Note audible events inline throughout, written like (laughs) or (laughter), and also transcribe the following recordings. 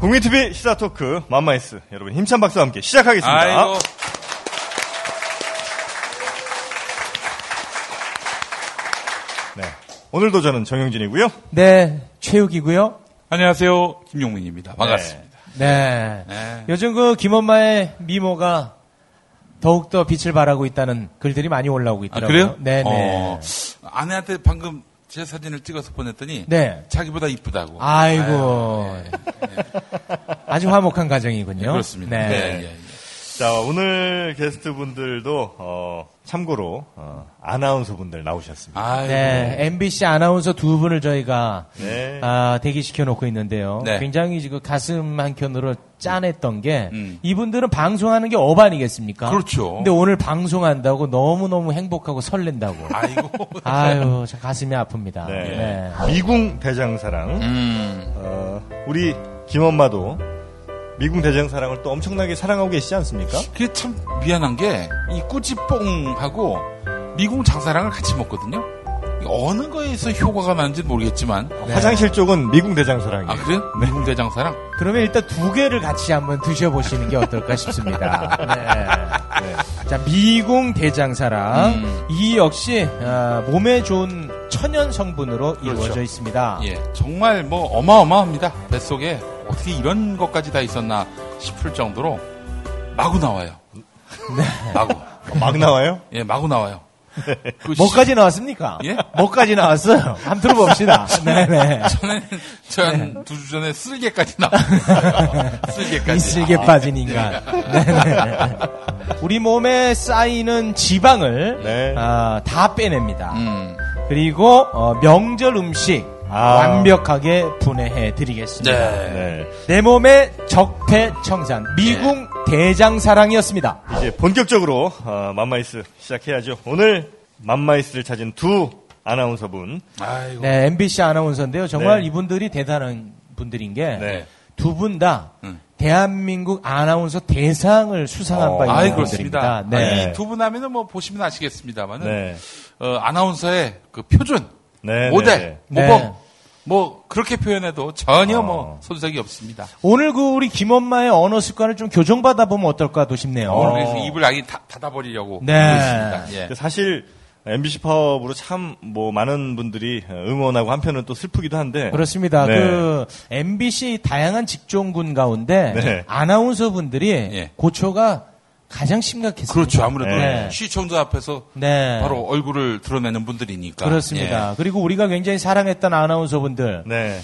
국민TV 시사 토크 맘마이스 여러분 힘찬 박수와 함께 시작하겠습니다. 아이고. 네. 오늘도 저는 정영진이고요. 네, 최욱이고요. 안녕하세요. 김용민입니다. 반갑습니다. 네. 네. 요즘 그 김엄마의 미모가 더욱더 빛을 발하고 있다는 글들이 많이 올라오고 아, 있더라고요. 그래요? 네, 네. 어, 아내한테 방금 제 사진을 찍어서 보냈더니 네. 자기보다 이쁘다고. 아이고. 아주 화목한 가정이군요. 네, 그렇습니다. 네. 예. 자, 오늘 게스트 분들도, 어, 참고로, 어, 아나운서 분들 나오셨습니다. 아이고. 네, MBC 아나운서 두 분을 저희가 네. 아, 대기시켜 놓고 있는데요. 네. 굉장히 지금 가슴 한 켠으로 짠했던 게 음. 이분들은 방송하는 게업 아니겠습니까? 그렇죠. 근데 오늘 방송한다고 너무 너무 행복하고 설렌다고. 아이고. (laughs) 아유, 참 가슴이 아픕니다. 네. 네. 미궁 대장사랑, 음. 어, 우리 김엄마도 미궁 대장 사랑을 또 엄청나게 사랑하고 계시지 않습니까? 그게 참 미안한 게 이 꾸지뽕하고 미궁 장사랑을 같이 먹거든요. 어느 거에서 효과가 나는지 모르겠지만. 네. 화장실 쪽은 미궁 대장사랑이에요. 아, 그래요? 미궁 대장사랑? 그러면 일단 두 개를 같이 한번 드셔보시는 게 어떨까 싶습니다. (laughs) 네. 네. 자, 미궁 대장사랑. 음. 이 역시, 아, 몸에 좋은 천연 성분으로 그렇죠. 이루어져 있습니다. 예. 정말 뭐 어마어마합니다. 뱃속에 어떻게 이런 것까지 다 있었나 싶을 정도로 마구 나와요. 마구. 막 나와요? 예, 마구 나와요. 그 뭐까지 나왔습니까? 예? 뭐까지 나왔어요? 한번 들어봅시다. 네네. 전에 저한 두주 전에 쓸개까지 나왔어요. (laughs) 쓸개까지. 이슬게 아, 빠진 인간. 네네. 우리 몸에 쌓이는 지방을 네. 아, 다 빼냅니다. 음. 그리고 어, 명절 음식 아. 완벽하게 분해해 드리겠습니다. 네. 네. 내 몸의 적폐청산 미궁 대장사랑이었습니다. 이제 본격적으로, 어, 맘마이스 시작해야죠. 오늘 맘마이스를 찾은 두 아나운서분. 아이고. 네, MBC 아나운서인데요. 정말 네. 이분들이 대단한 분들인 게 네. 두분다 음. 대한민국 아나운서 대상을 수상한 어, 바 있는. 분들입니다. 네. 이두분 하면은 뭐 보시면 아시겠습니다만은 네. 어, 아나운서의 그 표준, 네. 모델, 네. 모범 네. 뭐 그렇게 표현해도 전혀 어. 뭐 손색이 없습니다. 오늘 그 우리 김엄마의 언어 습관을 좀 교정받아 보면 어떨까도 싶네요. 오늘 어. 그래서 입을 아예 다, 닫아버리려고 네. 있습니다. 예. 근데 사실 MBC 파업으로 참 뭐 많은 분들이 응원하고 한편은 또 슬프기도 한데 그렇습니다. 네. 그 MBC 다양한 직종군 가운데 네. 아나운서 분들이 예. 고초가 가장 심각했습니다. 그렇죠. 아무래도 네. 시청자 앞에서 네. 바로 얼굴을 드러내는 분들이니까. 그렇습니다. 예. 그리고 우리가 굉장히 사랑했던 아나운서 분들 네.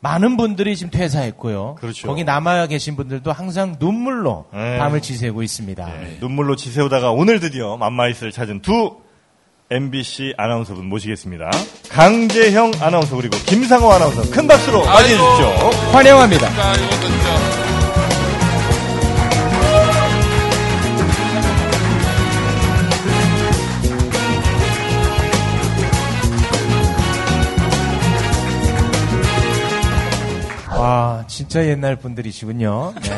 많은 분들이 지금 퇴사했고요. 그렇죠. 거기 남아 계신 분들도 항상 눈물로 네. 밤을 지새고 있습니다. 네. 눈물로 지새우다가 오늘 드디어 맘마이스를 찾은 두 MBC 아나운서분 모시겠습니다. 강재형 아나운서 그리고 김상호 아나운서 큰 박수로 맞이해 아이고. 주십시오. 환영합니다. 자, 이거 진짜. 옛날 분들이시군요. 네.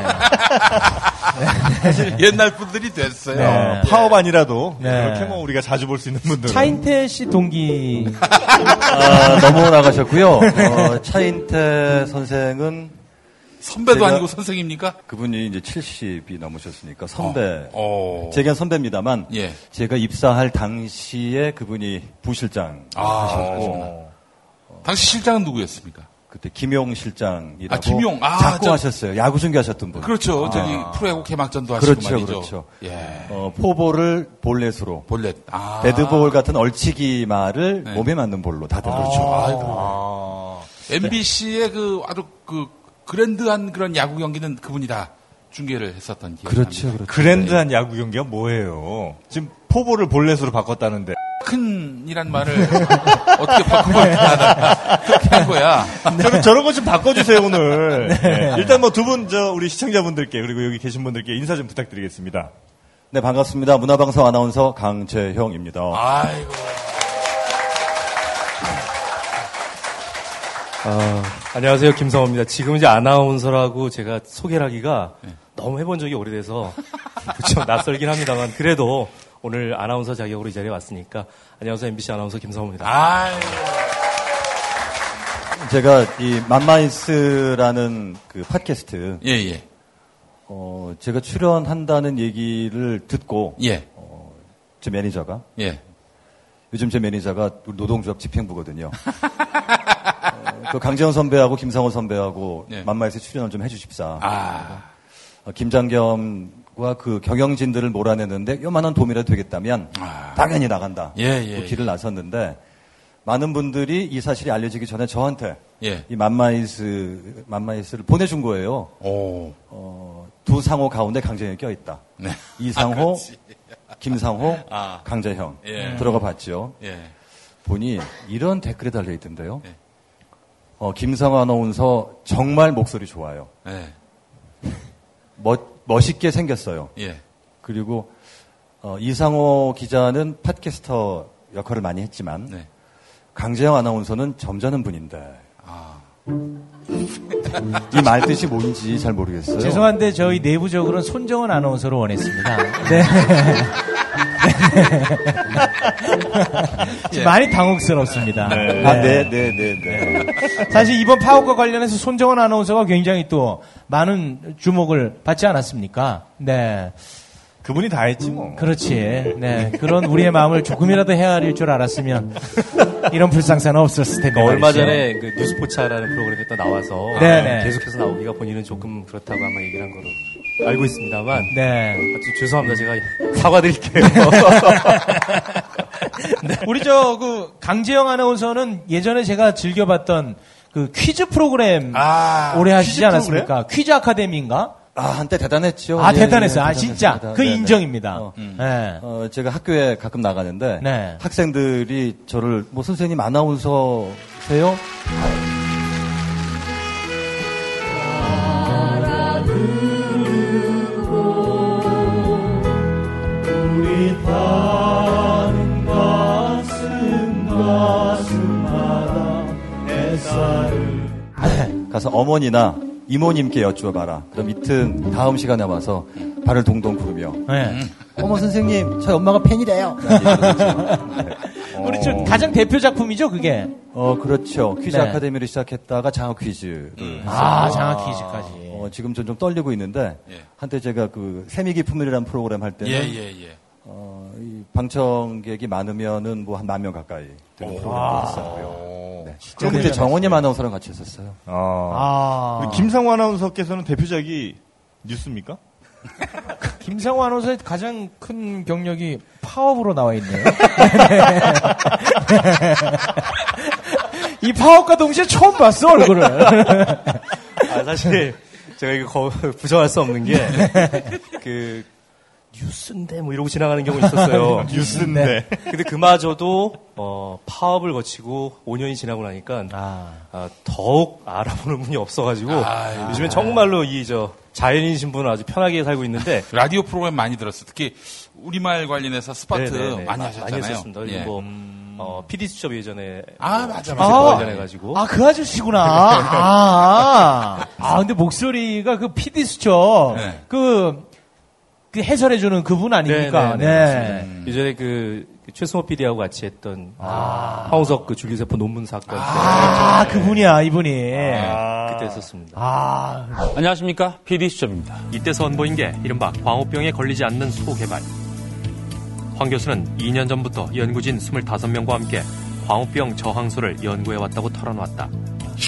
옛날 분들이 됐어요. 네. 어, 파업 아니라도 네. 이렇게 뭐 우리가 자주 볼 수 있는 분들. 차인태 씨 동기. 아, 넘어 나가셨고요. 어, 차인태 선생은 선배도 아니고 선생입니까? 그분이 이제 70이 넘으셨으니까 선배. 어. 제겐 선배입니다만 예. 제가 입사할 당시에 그분이 부실장 아. 하셨고 당시 실장은 누구였습니까? 그때 김용 실장이라고 아, 김용. 아, 자꾸 저- 하셨어요. 야구 중계하셨던 분. 그렇죠. 저기 프로야구 개막전도 하시고 그렇죠, 말이죠. 그렇죠. 예. 어, 포볼을 볼넷으로 볼넷. 아. 데드볼 같은 얼치기 말을 네. 몸에 맞는 볼로 다들 그렇죠. 그렇죠. 아이고. 아. MBC의 그 아주 그 그랜드한 그런 야구 경기는 그분이 다 중계를 했었던 기억이 그렇죠, 납니다. 그렇죠. 그랜드한 야구 경기가 뭐예요? 지금 포볼을 볼넷으로 바꿨다는데. 큰이란 말을 어떻게 바꾸면 그렇게 한 거야. 저는 저런 거좀 바꿔주세요 오늘. (laughs) 네. 일단 뭐 두 분 저 우리 시청자분들께 그리고 여기 계신 분들께 인사 좀 부탁드리겠습니다. 네, 반갑습니다. 문화방송 아나운서 강재형입니다. 아이고. 아, 안녕하세요. 김성호입니다. 지금 이제 아나운서라고 제가 소개를 하기가 너무 해본 적이 오래돼서 그렇죠. 낯설긴 합니다만 그래도 오늘 아나운서 자격으로 이 자리에 왔으니까 안녕하세요. MBC 아나운서 김상호입니다. 아이고. 제가 이 맘마이스라는 그 팟캐스트 예, 예. 어, 제가 출연한다는 얘기를 듣고 예. 제 매니저가 예. 요즘 제 매니저가 우리 노동조합 집행부거든요. (laughs) 어, 그 강재형 선배하고 김상호 선배하고 네. 맘마이스 출연을 좀 해주십사. 아. 어, 김장겸과 그 경영진들을 몰아내는데 요만한 도움이라도 되겠다면 아. 당연히 나간다. 예, 예, 그 길을 나섰는데 많은 분들이 이 사실이 알려지기 전에 저한테 예. 이 맘마이스 맘마이스를 보내준 거예요. 오. 어, 두 상호 가운데 강재형이 껴 있다. 네. 이상호, 아. 김상호, 아. 강재형 예. 들어가 봤죠. 예. 보니 이런 댓글이 달려 있던데요. 예. 어, 김상호 아나운서 정말 목소리 좋아요. 예. 멋, 멋있게 생겼어요. 예. 그리고 어, 이상호 기자는 팟캐스터 역할을 많이 했지만 네. 강재영 아나운서는 점잖은 분인데 아. (laughs) 이 말 뜻이 뭔지 잘 모르겠어요. 죄송한데 저희 내부적으로는 손정은 아나운서로 원했습니다. 네. (laughs) (laughs) 예. 많이 당혹스럽습니다. 네. 아, 네, 네, 네, 네. 사실 이번 파업과 관련해서 손정은 아나운서가 굉장히 또 많은 주목을 받지 않았습니까? 네. 그분이 다 했지 뭐. 그렇지. 네. 그런 우리의 마음을 조금이라도 헤아릴 줄 알았으면 이런 불상사는 없었을 텐데. 그러니까 얼마 말이죠. 전에 그 뉴스포차라는 프로그램에 또 나와서 네네. 계속해서 나오기가 본인은 조금 그렇다고 아마 얘기를 한 거로 알고 있습니다만 네. 하여튼 죄송합니다. 제가 사과드릴게요. (laughs) 우리 저 그 강재영 아나운서는 예전에 제가 즐겨봤던 그 퀴즈 프로그램 아, 오래 하시지 퀴즈 않았습니까? 퀴즈 아카데미인가? 아, 한때 대단했죠. 아 예, 대단했어요. 예, 아 진짜. 그 네, 네. 인정입니다. 어. 네. 어, 제가 학교에 가끔 나가는데 네. 학생들이 저를 뭐 선생님 아나운서세요? 가서 어머니나 이모님께 여쭈어봐라. 그럼 이튼 다음 시간에 와서 발을 동동 구르며 네. 어머 선생님 저희 엄마가 팬이래요. (laughs) 우리 저 가장 대표 작품이죠 그게. 어 그렇죠. 퀴즈 네. 아카데미를 시작했다가 장학 퀴즈를 아 장학 퀴즈까지. 어, 지금 좀, 좀 떨리고 있는데 예. 한때 제가 그 세미기 품밀이라는 프로그램 할 때는 예, 예, 예. 어, 이 방청객이 많으면은 뭐 한 만 명 가까이 되는 프로그램도 했었고요. 오. 네. 그때 정원님 아나운서랑 같이 했었어요. 어. 아 우리 김상호 아나운서께서는 대표작이 뉴스입니까? (laughs) 김상호 아나운서의 가장 큰 경력이 파업으로 나와 있네요. (laughs) 이 파업과 동시에 처음 봤어 얼굴을. 아, 사실 제가 이거 거- 부정할 수 없는 게 (laughs) 그 뉴스인데 뭐 이러고 지나가는 경우 있었어요. (laughs) 뉴스인데. 근데 그마저도 어, 파업을 거치고 5년이 지나고 나니까 아. 아, 더욱 알아보는 분이 없어가지고 아유. 요즘엔 정말로 이 저 자연인 신분은 아주 편하게 살고 있는데 (laughs) 라디오 프로그램 많이 들었어요. 특히 우리말 관련해서 스폿 네네네. 많이 마- 하셨잖아요. 많이 했었습니다. 예. 뭐 어, PD 수첩 예전에 아, 맞아, 아, 맞아. 관련해 가지고 아, 그 아저씨구나. (laughs) 아, 아, 근데 목소리가 그 PD 수첩, 네. 그, 그 해설해주는 그분 아닙니까? 네, 네, 네. 맞습니다. 예전에 그, 그 최승호 PD하고 같이 했던 황우석 그 줄기세포 논문 사건 때 아, 그분이야, 이분이. 아. 그때 했었습니다. 아, 안녕하십니까 PD 수첩입니다. 이때 선보인 게 이른바 광우병에 걸리지 않는 소개발. 황 교수는 2년 전부터 연구진 25명과 함께 광우병 저항소를 연구해왔다고 털어놨다.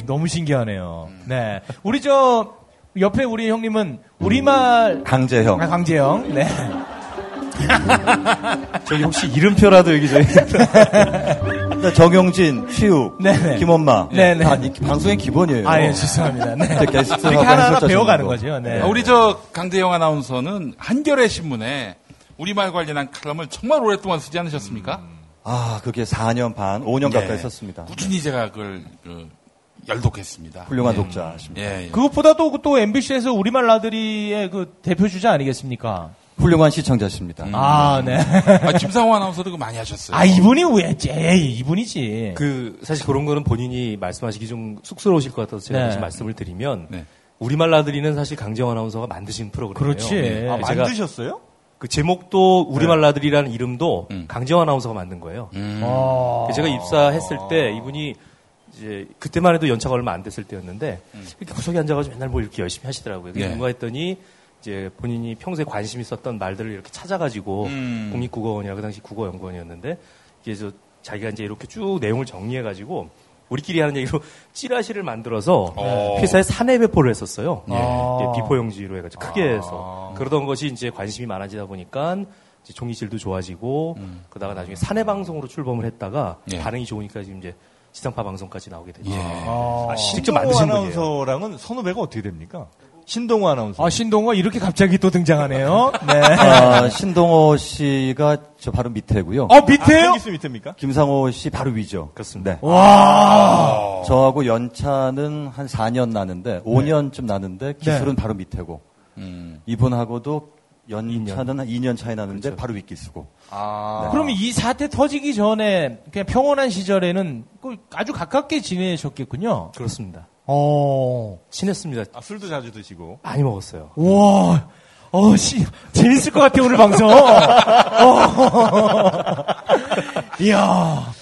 너무 신기하네요. 네. 우리 저, 옆에 우리 형님은 우리말, 강재형. 아, 강재영. 네. (laughs) 저기 혹시 이름표라도 여기 저기 (laughs) 네, 정용진, 최욱, 네네. 김엄마. 네네. 다이 방송의 기본이에요. 아, 예, 죄송합니다. 네. 이렇게 하나하나 배워가는. 거죠. 네. 아, 우리 저 강대영 아나운서는 한겨레 신문에 우리말 관련한 칼럼을 정말 오랫동안 쓰지 않으셨습니까? 아, 그게 4년 반, 5년 예. 가까이 썼습니다. 꾸준히 제가 그걸 그, 열독했습니다. 훌륭한 예. 독자십니다. 예, 예. 그것보다 또, 또 MBC에서 우리말 나들이의 그 대표 주자 아니겠습니까? 훌륭한 시청자십니다. 아, 네. 아, 김상호 아나운서도 그거 많이 하셨어요. 아, 이분이 왜, 에이, 이분이지. 그 사실 그런 거는 본인이 말씀하시기 좀 쑥스러우실 것 같아서 제가 네. 다시 말씀을 드리면 네. 우리말 나들이는 사실 강정 아나운서가 만드신 프로그램이에요. 그렇지. 네. 아, 만드셨어요? 그 제목도 우리말 나들이라는 이름도 음. 강정 아나운서가 만든 거예요. 음. 어. 제가 입사했을 때 이분이 이제 그때만 해도 연차가 얼마 안 됐을 때였는데 이렇게 구석에 앉아가지고 맨날 뭐 이렇게 열심히 하시더라고요. 네. 뭔가 했더니 이제 본인이 평소에 관심 있었던 말들을 이렇게 찾아가지고 음. 국립국어원이라 그 당시 국어연구원이었는데 이게 저 자기가 이제 이렇게 쭉 내용을 정리해가지고 우리끼리 하는 얘기로 (laughs) 찌라시를 만들어서 어. 회사에 사내 배포를 했었어요. 예. 이게 비포용지로 해가지고 크게 해서 그러던 것이 이제 관심이 많아지다 보니까 이제 종이질도 좋아지고 그러다가 나중에 사내 방송으로 출범을 했다가 예. 반응이 좋으니까 지금 이제 지상파 방송까지 나오게 됐죠. 예. 아, 직접 신동호 만드신 분이에요. 아나운서랑은 선후배가 어떻게 됩니까? 신동호 아나운서. 아, 신동호 이렇게 갑자기 또 등장하네요. (laughs) 네. 아, 신동호 씨가 저 바로 밑에고요. 어, 밑에요? 아, 수 밑입니까? 김상호 씨 바로 위죠. 그렇습니다. 네. 와. 저하고 연차는 한 4년 나는데 5년쯤 나는데 기술은 바로 밑에고 음. 이분하고도 연차는 한 2년 차이 나는데 바로 윗기수고. 아. 그러면 이 사태 터지기 전에 그냥 평온한 시절에는 그 아주 가깝게 지내셨겠군요. 그렇습니다. 어. 친했습니다. 아, 술도 자주 드시고. 많이 먹었어요. 와. 어, 씨. 재밌을 것 같아, 오늘 방송. 어. (laughs) 이야.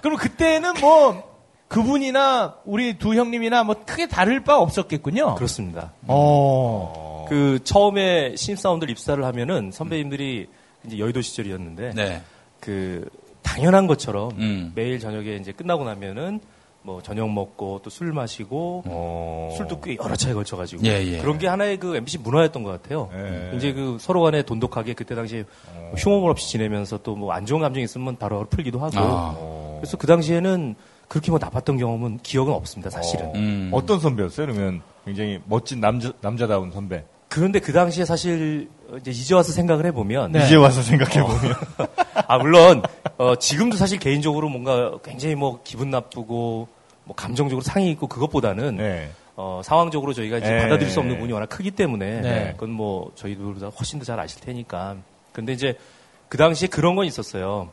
그럼 그때는 뭐, 그분이나 우리 두 형님이나 뭐 크게 다를 바 없었겠군요. 그렇습니다. 어. 그 처음에 신입사원들 입사를 하면은 선배님들이 이제 여의도 시절이었는데 네. 그 당연한 것처럼 음. 매일 저녁에 이제 끝나고 나면은 뭐 저녁 먹고 또 술 마시고 어. 술도 꽤 여러 차에 걸쳐 가지고 예, 예. 그런 게 하나의 그 MBC 문화였던 것 같아요. 예. 이제 그 서로 간에 돈독하게 그때 당시에 뭐 흉호물 없이 지내면서 또 뭐 안 좋은 감정 이 있으면 바로 풀기도 하고 아. 그래서 그 당시에는 그렇게 뭐 나빴던 경험은 기억은 없습니다 사실은. 음. 어떤 선배였어요? 그러면 굉장히 멋진 남자, 남자다운 선배. 그런데 그 당시에 사실 이제 이제 와서 생각을 해보면 네. 이제 와서 생각해보면. (laughs) 아 물론 어, 지금도 사실 개인적으로 뭔가 굉장히 뭐 기분 나쁘고 뭐 감정적으로 상이 있고 그것보다는 네. 어, 상황적으로 저희가 이제 네. 받아들일 수 없는 부분이 워낙 크기 때문에 네. 그건 뭐 저희들보다 훨씬 더 잘 아실 테니까. 근데 이제 그 당시에 그런 건 있었어요.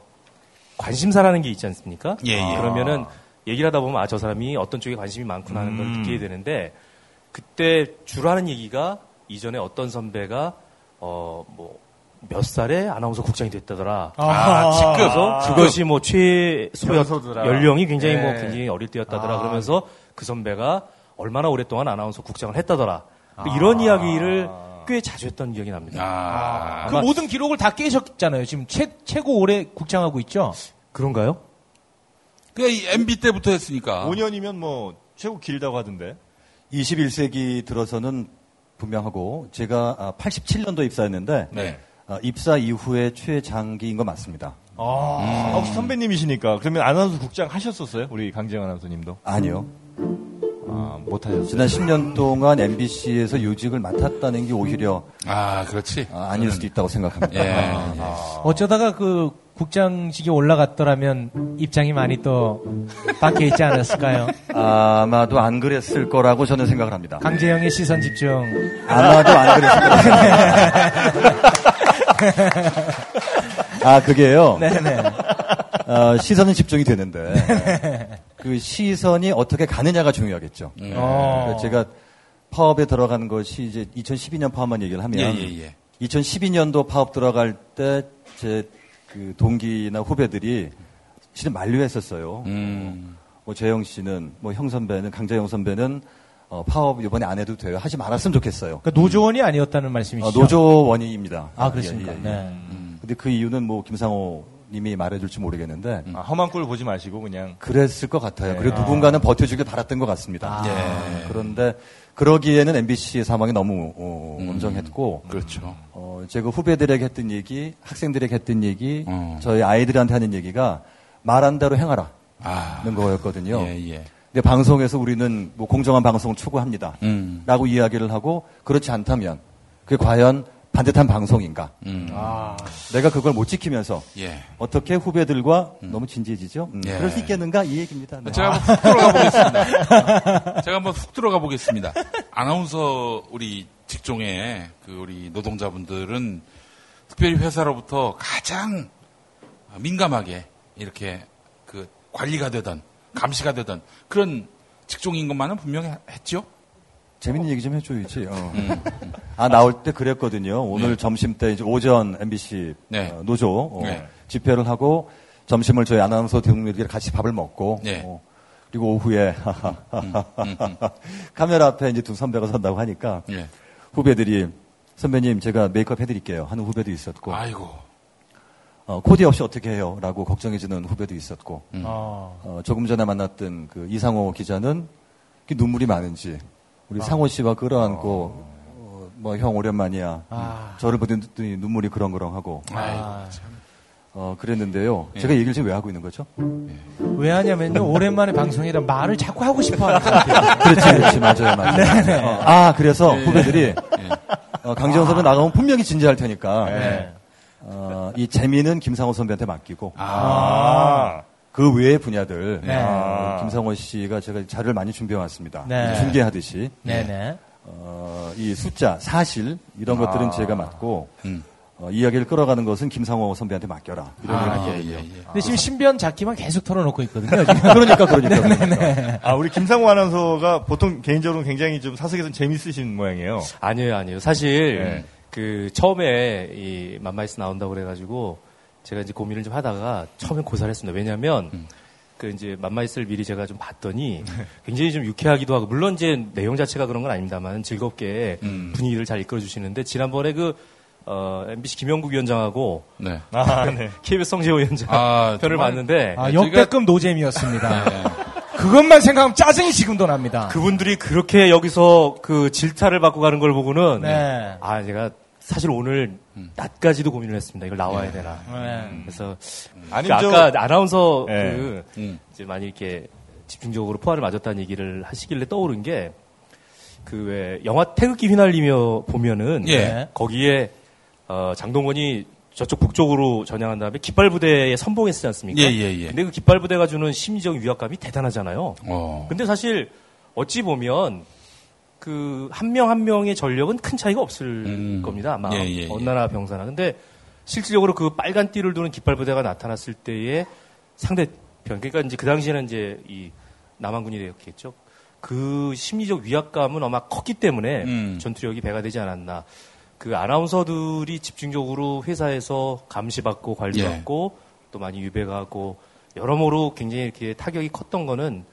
관심사라는 게 있지 않습니까? 예, 예. 그러면은 얘기를 하다 보면 아 저 사람이 어떤 쪽에 관심이 많구나 하는 걸 음. 느끼게 되는데 그때 주로 하는 얘기가 이전에 어떤 선배가 어 뭐 몇 살에 아나운서 국장이 됐다더라. 아, 직급. 그래서 그것이 뭐 최소였. 연령이 굉장히 뭐 네. 굉장히 어릴 때였다더라. 아. 그러면서 그 선배가 얼마나 오랫동안 아나운서 국장을 했다더라. 아. 이런 이야기를 꽤 자주 했던 기억이 납니다. 아. 그 모든 기록을 다 깨셨잖아요. 지금 최, 최고 오래 국장하고 있죠? 그런가요? 그 MB 때부터 했으니까. 5년이면 뭐 최고 길다고 하던데. 21세기 들어서는 분명하고 제가 87년도 입사했는데 네. 아, 입사 이후에 최장기인 거 맞습니다. 아, 혹시 선배님이시니까 그러면 아나운서 국장 하셨었어요? 우리 강재영 아나운서님도? 아니요. 아, 못 하셨어요. 지난 10년 동안 MBC에서 요직을 맡았다는 게 오히려 아, 그렇지. 아, 아닐 수도 있다고 생각합니다. 예. (laughs) 어쩌다가 그 국장직에 올라갔더라면 입장이 많이 또 바뀌어 있지 않았을까요? 아마도 안 그랬을 거라고 저는 생각을 합니다. 강재영의 시선 집중. 아마도 안 그랬을 거라고. (laughs) 아, 그게요. 네네. 어, 시선은 집중이 되는데 그 시선이 어떻게 가느냐가 중요하겠죠. 어. 그러니까 제가 파업에 들어간 것이 이제 2012년 파업만 얘기를 하면 예, 예, 예. 2012년도 파업 들어갈 때제 그 동기나 후배들이 실은 만류했었어요. 음. 뭐 재영 씨는 뭐 형 선배는 강재영 선배는 어, 파업 이번에 안 해도 돼요. 하지 말았으면 좋겠어요. 그러니까 노조원이 아니었다는 말씀이시죠? 어, 노조원입니다. 아, 그렇습니까? 예, 예, 예. 네. 근데 그 이유는 뭐 김상호 님이 말해줄지 모르겠는데 아, 험한 꼴 보지 마시고 그냥. 그랬을 것 같아요. 네. 그리고 누군가는 버텨주길 바랐던 것 같습니다. 아. 예. 그런데 그러기에는 MBC의 상황이 너무 어, 온정했고 그렇죠. 어, 제가 후배들에게 했던 얘기, 학생들에게 했던 얘기, 어. 저희 아이들한테 하는 얘기가 말한 대로 행하라는 아. 거였거든요. 예, 예. 근데 방송에서 우리는 뭐 공정한 방송을 추구합니다. 음. 라고 이야기를 하고 그렇지 않다면 그게 과연 반듯한 방송인가? 음. 아. 내가 그걸 못 지키면서 예. 어떻게 후배들과 너무 진지해지죠? 음, 예. 그럴 수 있겠는가? 이 얘기입니다. 네. 제가 한번 훅 들어가 보겠습니다. (laughs) 제가 한번 훅 들어가 보겠습니다. 아나운서 우리 직종의 그 우리 노동자분들은 특별히 회사로부터 가장 민감하게 이렇게 그 관리가 되던 감시가 되던 그런 직종인 것만은 분명히 했죠. 재밌는 얘기 좀 해줘야지. 어. 음. 아 나올 때 그랬거든요. 오늘 네. 점심 때 이제 오전 MBC 네. 어, 노조 어, 네. 집회를 하고 점심을 저희 아나운서 동료들이 같이 밥을 먹고 네. 어, 그리고 오후에 (laughs) 카메라 앞에 이제 두 선배가 선다고 하니까 예. 후배들이 선배님 제가 메이크업 해드릴게요 하는 후배도 있었고 아이고. 어, 코디 없이 어떻게 해요? 라고 걱정해주는 후배도 있었고 어. 어, 조금 전에 만났던 그 이상호 기자는 눈물이 많은지 우리 상호 씨와 끌어안고 어, 뭐형 오랜만이야. 아. 저를 보더니 눈물이 그렁그렁하고. 아. 어, 그랬는데요. 제가 얘기를 지금 왜 하고 있는 거죠? 왜 하냐면요. 오랜만에 방송이라 말을 자꾸 하고 싶어 하는 (laughs) 그렇지 그렇지. 맞아요 맞아요. 어, 아 그래서 후배들이 어, 강지영 선배 나가면 분명히 진지할 테니까. 네. 어, 이 재미는 김상호 선배한테 맡기고. 아. 그 외의 분야들 네. 어, 김상호 씨가 제가 자료를 많이 준비해 왔습니다. 네. 중계하듯이 네네. 어, 이 숫자, 사실 이런 것들은 제가 맡고 음. 어, 이야기를 끌어가는 것은 김상호 선배한테 맡겨라. 이런 아, 예, 했거든요. 예, 예. 근데 지금 신변 잡기만 계속 털어놓고 있거든요. (laughs) 그러니까 그러니까. 그러니까. 아, 우리 김상호 아나운서가 보통 개인적으로 굉장히 좀 사석에서는 재밌으신 모양이에요. 아니에요, 아니에요. 사실 네. 그 처음에 이 맘마이스 나온다고 그래가지고 제가 이제 고민을 좀 하다가 처음엔 고사를 했습니다. 왜냐하면 그 이제 맘마이스를 미리 제가 좀 봤더니 굉장히 좀 유쾌하기도 하고 물론 이제 내용 자체가 그런 건 아닙니다만 즐겁게 음. 분위기를 잘 이끌어 주시는데 지난번에 그 어, MBC 김영국 위원장하고 네. (laughs) 아, 네. KBS 성재호 위원장 아, (laughs) 편을 정말. 봤는데 아, 제가- 역대급 노잼이었습니다. (laughs) 네. 그것만 생각하면 짜증이 지금도 납니다. 그분들이 그렇게 여기서 그 질타를 받고 가는 걸 보고는 네. 아 제가 사실 오늘 낮까지도 고민을 했습니다. 이걸 나와야 되나. 네. 그래서 아니, 그 저, 아까 아나운서 네. 그 음. 이제 많이 이렇게 집중적으로 포화를 맞았다는 얘기를 하시길래 떠오른 게 그왜 영화 태극기 휘날리며 보면은 예. 거기에 어 장동건이 저쪽 북쪽으로 전향한 다음에 깃발 부대에 선봉했지 않습니까? 예, 예, 예. 근데 그 깃발 부대가 주는 심리적 위압감이 대단하잖아요. 어. 근데 사실 어찌 보면 그 한명한 명의 전력은 큰 차이가 없을 음. 겁니다. 아마 예, 예, 예. 어느 나라 병사나. 근데 실질적으로 그 빨간 띠를 두는 깃발 부대가 나타났을 때의 상대편 그러니까 이제 그 당시에는 이제 이 남한군이 되었겠죠. 그 심리적 위압감은 아마 컸기 때문에 음. 전투력이 배가 되지 않았나. 그 아나운서들이 집중적으로 회사에서 감시받고 관리받고 또 많이 유배가고 여러모로 굉장히 이렇게 타격이 컸던 거는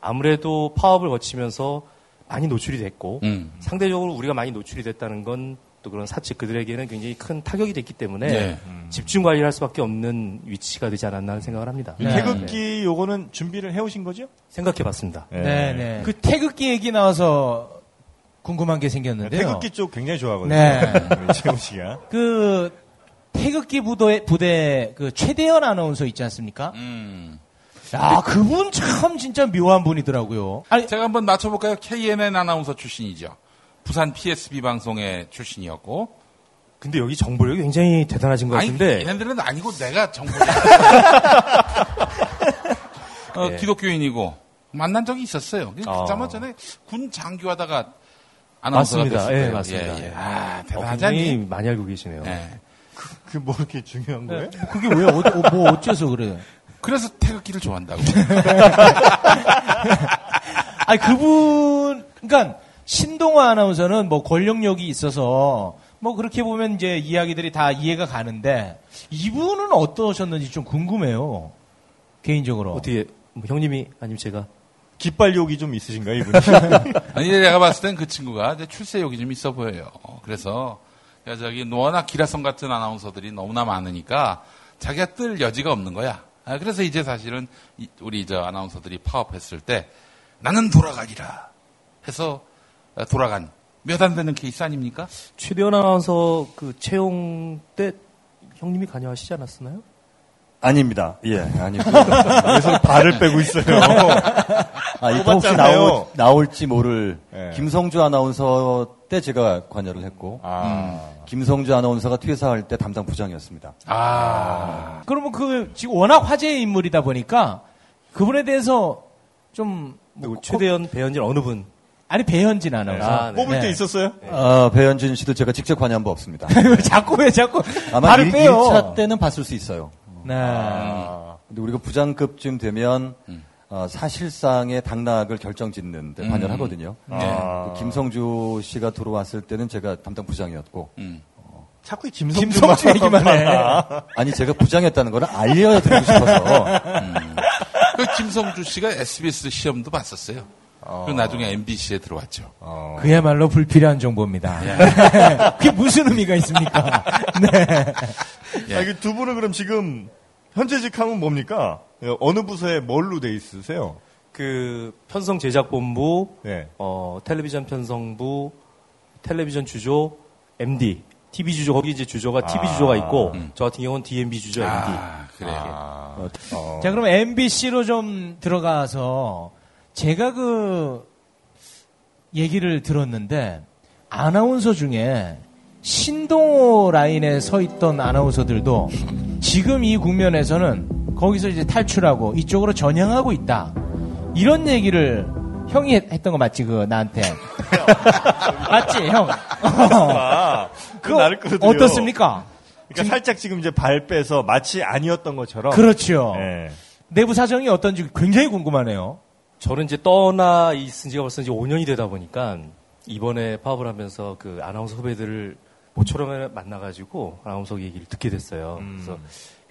아무래도 파업을 거치면서 많이 노출이 됐고 음. 상대적으로 우리가 많이 노출이 됐다는 건 또 그런 사측 그들에게는 굉장히 큰 타격이 됐기 때문에 네. 집중 관리를 할 수밖에 없는 위치가 되지 않았나 하는 생각을 합니다. 이 네. 태극기 요거는 준비를 해오신 거죠? 생각해봤습니다. 네 네. 그 태극기 얘기 나와서 궁금한 게 생겼는데요. 태극기 쪽 굉장히 좋아하거든요. 네. (laughs) 재호 씨가. 그 태극기 부대 부대 그 최대현 아나운서 있지 않습니까? 음. 야 그분 참 진짜 묘한 분이더라고요. 아니 제가 한번 맞춰볼까요? KNN 아나운서 출신이죠. 부산 PSB 방송의 출신이었고. 근데 여기 정보력이 굉장히 대단하신 것 아니, 같은데 얘네들은 아니고 내가 정보. (laughs) 어, 예. 기독교인이고 만난 적이 있었어요. 어. 얼마 전에 군 장교하다가 아나운서가 맞습니다. 됐을 예. 맞습니다. 예, 예. 예. 아, 어, 대단하지 굉장히 않니? 많이 알고 계시네요. 예. 그뭐 이렇게 중요한 거예요? 그게 왜 어, 어, 뭐 어째서 그래요? 그래서 태극기를 좋아한다고. (laughs) 아니 그분 그러니까 신동화 아나운서는 뭐 권력력이 있어서 뭐 그렇게 보면 이제 이야기들이 다 이해가 가는데 이분은 어떠셨는지 좀 궁금해요. 개인적으로. 어떻게 뭐 형님이 아니면 제가 깃발욕이 좀 있으신가요, 이분이? (laughs) 아니, 내가 봤을 땐 그 친구가 출세욕이 좀 있어 보여요. 그래서, 야, 저기, 워낙 기라성 같은 아나운서들이 너무나 많으니까 자기가 뜰 여지가 없는 거야. 아, 그래서 이제 사실은 이- 우리 저 아나운서들이 파업했을 때 나는 돌아가리라 해서 어, 돌아간 몇 안 되는 케이스 아닙니까? 최대현 아나운서 그 채용 때 형님이 관여하시지 않았었나요? 아닙니다. 예, 아니고. 그래서 발을 빼고 있어요. (laughs) 아, 이따 혹시. 나올, 나올지 모를 예. 김성주 아나운서 때 제가 관여를 했고, 아. 김성주 아나운서가 퇴사할 때 담당 부장이었습니다. 아, 그러면 그 지금 워낙 화제의 인물이다 보니까 그분에 대해서 좀 뭐 최대현 배현진 어느 분? 아니 배현진 아나운서. 아, 네. 뽑을 때 네. 있었어요? 아, 배현진 씨도 제가 직접 관여한 바 없습니다. (laughs) 왜 자꾸 왜 자꾸 아마 발을 1, 빼요. 차 때는 봤을 수 있어요. 네. 아. 근데 우리가 부장급쯤 되면 어, 사실상의 당락을 결정짓는 데 관여를 하거든요. 아. 그 김성주 씨가 들어왔을 때는 제가 담당 부장이었고 음. 자꾸 김성주, 김성주 얘기만 해. 아니 제가 부장이었다는 걸 알려드리고 싶어서 그 김성주 씨가 SBS 시험도 봤었어요. 그리고 나중에 MBC에 들어왔죠. 어. 그야말로 불필요한 정보입니다. (laughs) 그게 무슨 의미가 있습니까? (laughs) 네. 예. 아, 이게 두 분은 그럼 지금 현재직 하면 뭡니까? 어느 부서에 뭘로 돼 있으세요? 그 편성 제작본부, 네. 어, 텔레비전 편성부, 텔레비전 주조, MD, TV 주조 거기 이제 주조가 TV 주조가 있고 저 같은 경우는 DMB 주조 MD. 아, 그래요. 아, 어. 자, 그럼 MBC로 좀 들어가서 제가 그 얘기를 들었는데 아나운서 중에 신동호 라인에 서 있던 아나운서들도 지금 이 국면에서는 거기서 이제 탈출하고 이쪽으로 전향하고 있다. 이런 얘기를 형이 했- 했던 거 맞지? 그 나한테. (laughs) 맞지, 형? 아, 그 나를 끌어들여. 어떻습니까? 그러니까 살짝 지금 이제 발 빼서 마치 아니었던 것처럼. 그렇죠. 예. 내부 사정이 어떤지 굉장히 궁금하네요. 저는 이제 떠나 있은 지가 벌써 이제 5년이 되다 보니까 이번에 파업을 하면서 그 아나운서 후배들을 모처럼 만나가지고 아나운서 얘기를 듣게 됐어요. 그래서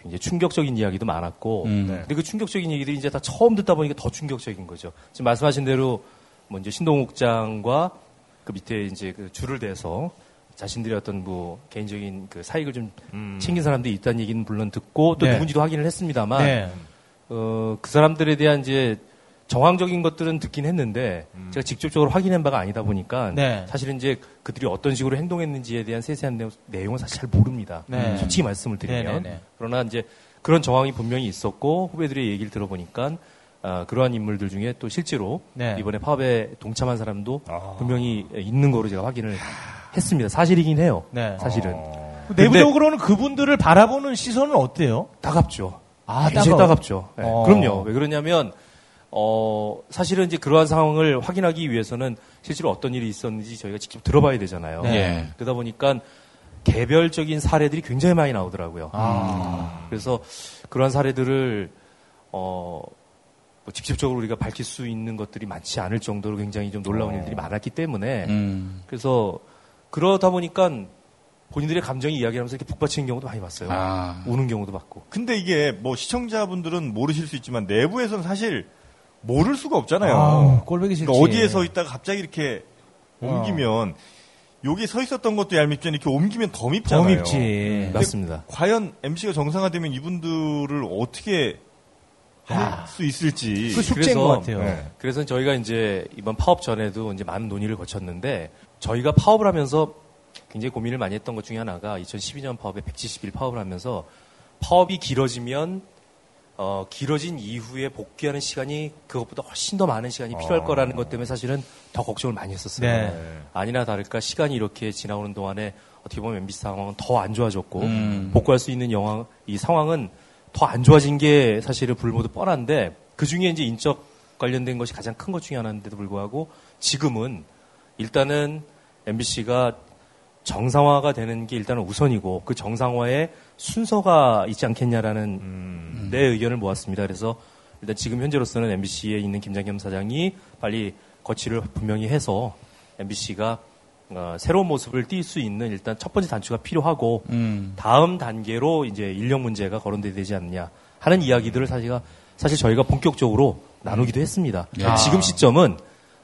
굉장히 충격적인 이야기도 많았고, 음. 네. 근데 그 충격적인 얘기들이 이제 다 처음 듣다 보니까 더 충격적인 거죠. 지금 말씀하신 대로 뭐 이제 신동욱장과 그 밑에 이제 그 줄을 대서 자신들의 어떤 뭐 개인적인 그 사익을 좀 챙긴 사람들이 있다는 얘기는 물론 듣고 또 네. 누군지도 확인을 했습니다만 네. 어, 그 사람들에 대한 이제 정황적인 것들은 듣긴 했는데 제가 직접적으로 확인한 바가 아니다 보니까 네. 사실은 이제 그들이 어떤 식으로 행동했는지에 대한 세세한 내용, 내용 은 사실 잘 모릅니다. 네. 솔직히 말씀을 드리면 네, 네, 네. 그러나 이제 그런 정황이 분명히 있었고 후배들의 얘기를 들어보니까 아, 그러한 인물들 중에 또 실제로 네. 이번에 파업에 동참한 사람도 아. 분명히 있는 거로 제가 확인을 했습니다. 사실이긴 해요. 네. 사실은 내부적으로는 그분들을 바라보는 시선은 어때요? 따갑죠. 아, 굉장히? 따갑죠. 네, 어. 그럼요. 왜 그러냐면 어 사실은 이제 그러한 상황을 확인하기 위해서는 실제로 어떤 일이 있었는지 저희가 직접 들어봐야 되잖아요. 네. 예. 그러다 보니까 개별적인 사례들이 굉장히 많이 나오더라고요. 아. 그래서 그러한 사례들을 어. 뭐 직접적으로 우리가 밝힐 수 있는 것들이 많지 않을 정도로 굉장히 좀 놀라운 일들이 많았기 때문에 음. 그래서 그러다 보니까 본인들의 감정이 이야기하면서 이렇게 북받치는 경우도 많이 봤어요. 아. 우는 경우도 봤고. 근데 이게 뭐 시청자분들은 모르실 수 있지만 내부에서는 사실 모를 수가 없잖아요. 아우, 꼴보기 싫지. 그러니까 어디에 서 있다가 갑자기 이렇게 옮기면 여기 서 있었던 것도 얄밉지만 이렇게 옮기면 더 밉잖아요. 더 밉지. 맞습니다. 과연 MC가 정상화되면 이분들을 어떻게 할 수 있을지. 그 숙제인 그래서- 것 같아요. 네. 그래서 저희가 이제 이번 파업 전에도 이제 많은 논의를 거쳤는데 저희가 파업을 하면서 굉장히 고민을 많이 했던 것 중에 하나가 2012년 파업에 170일 파업을 하면서 파업이 길어지면 어, 길어진 이후에 복귀하는 시간이 그것보다 훨씬 더 많은 시간이 필요할 거라는 것 때문에 사실은 더 걱정을 많이 했었어요. 네. 아니나 다를까 시간이 이렇게 지나오는 동안에 어떻게 보면 MBC 상황은 더 안 좋아졌고 음. 복구할 수 있는 영화 이 상황은 더 안 좋아진 게 사실은 불모두 뻔한데 그 중에 이제 인적 관련된 것이 가장 큰 것 중에 하나인데도 불구하고 지금은 일단은 MBC가 정상화가 되는 게 일단은 우선이고 그 정상화에 순서가 있지 않겠냐라는 음. 내 의견을 모았습니다. 그래서 일단 지금 현재로서는 MBC에 있는 김장겸 사장이 빨리 거취를 분명히 해서 MBC가 어, 새로운 모습을 띌 수 있는 일단 첫 번째 단추가 필요하고 음. 다음 단계로 이제 인력 문제가 거론돼야 되지 않느냐 하는 이야기들을 사실 사실 저희가 본격적으로 나누기도 했습니다. 아. 지금 시점은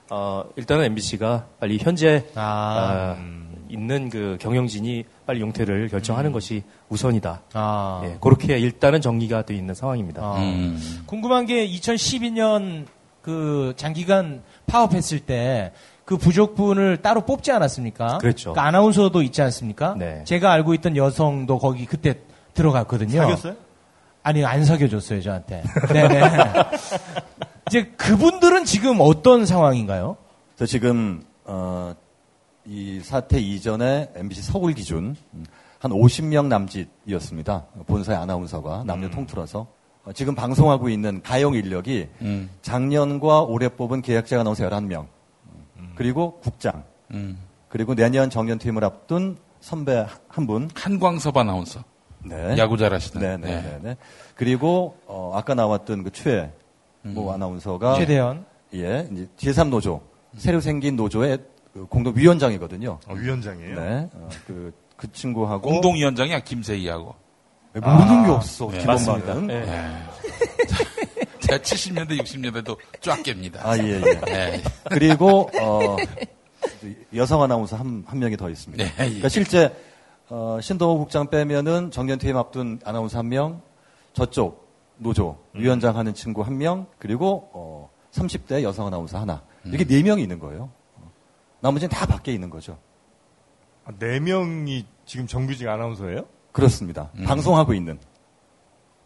어, 일단은 MBC가 빨리 현재 아. 아, 있는 그 경영진이 빨리 용퇴를 결정하는 것이 우선이다. 아. 예, 그렇게 일단은 정리가 돼 있는 상황입니다. 아. 음. 궁금한 게 2012년 그 장기간 파업했을 때 그 부족분을 따로 뽑지 않았습니까? 그랬죠. 그 아나운서도 있지 않습니까? 네. 제가 알고 있던 여성도 거기 그때 들어갔거든요. 사귀었어요? 아니 안 사귀어줬어요 저한테. 네네. (laughs) 이제 그분들은 지금 어떤 상황인가요? 저 지금 어, 이 사태 이전에 MBC 서울 기준 음, 한 50명 남짓이었습니다. 본사의 아나운서가 남녀 통틀어서 어, 지금 방송하고 있는 가용 인력이 음. 작년과 올해 뽑은 계약자 아나운서 11명 그리고 국장 음. 그리고 내년 정년 퇴임을 앞둔 선배 한 분. 한광섭 아나운서. 네. 야구 잘하시는. 네, 네, 네, 네. 그리고 어, 아까 나왔던 그 최 뭐 아나운서가 최대현. 예, 이제 제3노조 새로 생긴 노조의 그 공동위원장이거든요. 어, 위원장이에요. 네, 어, 그, 그 친구하고 공동위원장이야 김세희하고. 모르는 게 없어. 네, 기본만은. 예. 예. 제가 70년대, 60년대도 쫙 깹니다. 아, 예, 예. 네. 그리고, 어, 여성 아나운서 한, 한 명이 더 있습니다. 네, 예. 그러니까 실제, 어, 신동호 국장 빼면은 정년 퇴임 앞둔 아나운서 한 명, 저쪽 노조 음. 위원장 하는 친구 한 명, 그리고, 어, 30대 여성 아나운서 하나. 이렇게 네 명이 있는 거예요. 어. 나머지는 다 밖에 있는 거죠. 아, 네 명이 지금 정규직 아나운서예요? 그렇습니다. 음. 방송하고 있는.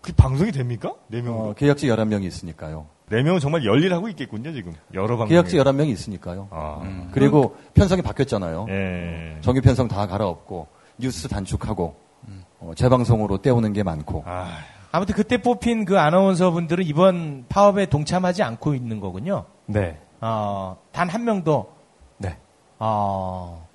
그 방송이 됩니까? 네 명으로? 어, 계약직 11명이 있으니까요. 네 명은 정말 열일하고 있겠군요, 지금. 여러 방송. 계약직 11명이 있으니까요. 아. 음. 그리고 편성이 바뀌었잖아요. 예. 정규 편성 다 갈아엎고 뉴스 단축하고 어, 재방송으로 때우는 게 많고 아, 아무튼 그때 뽑힌 그 아나운서 분들은 이번 파업에 동참하지 않고 있는 거군요. 네. 어, 단 한 명도. 네. 어,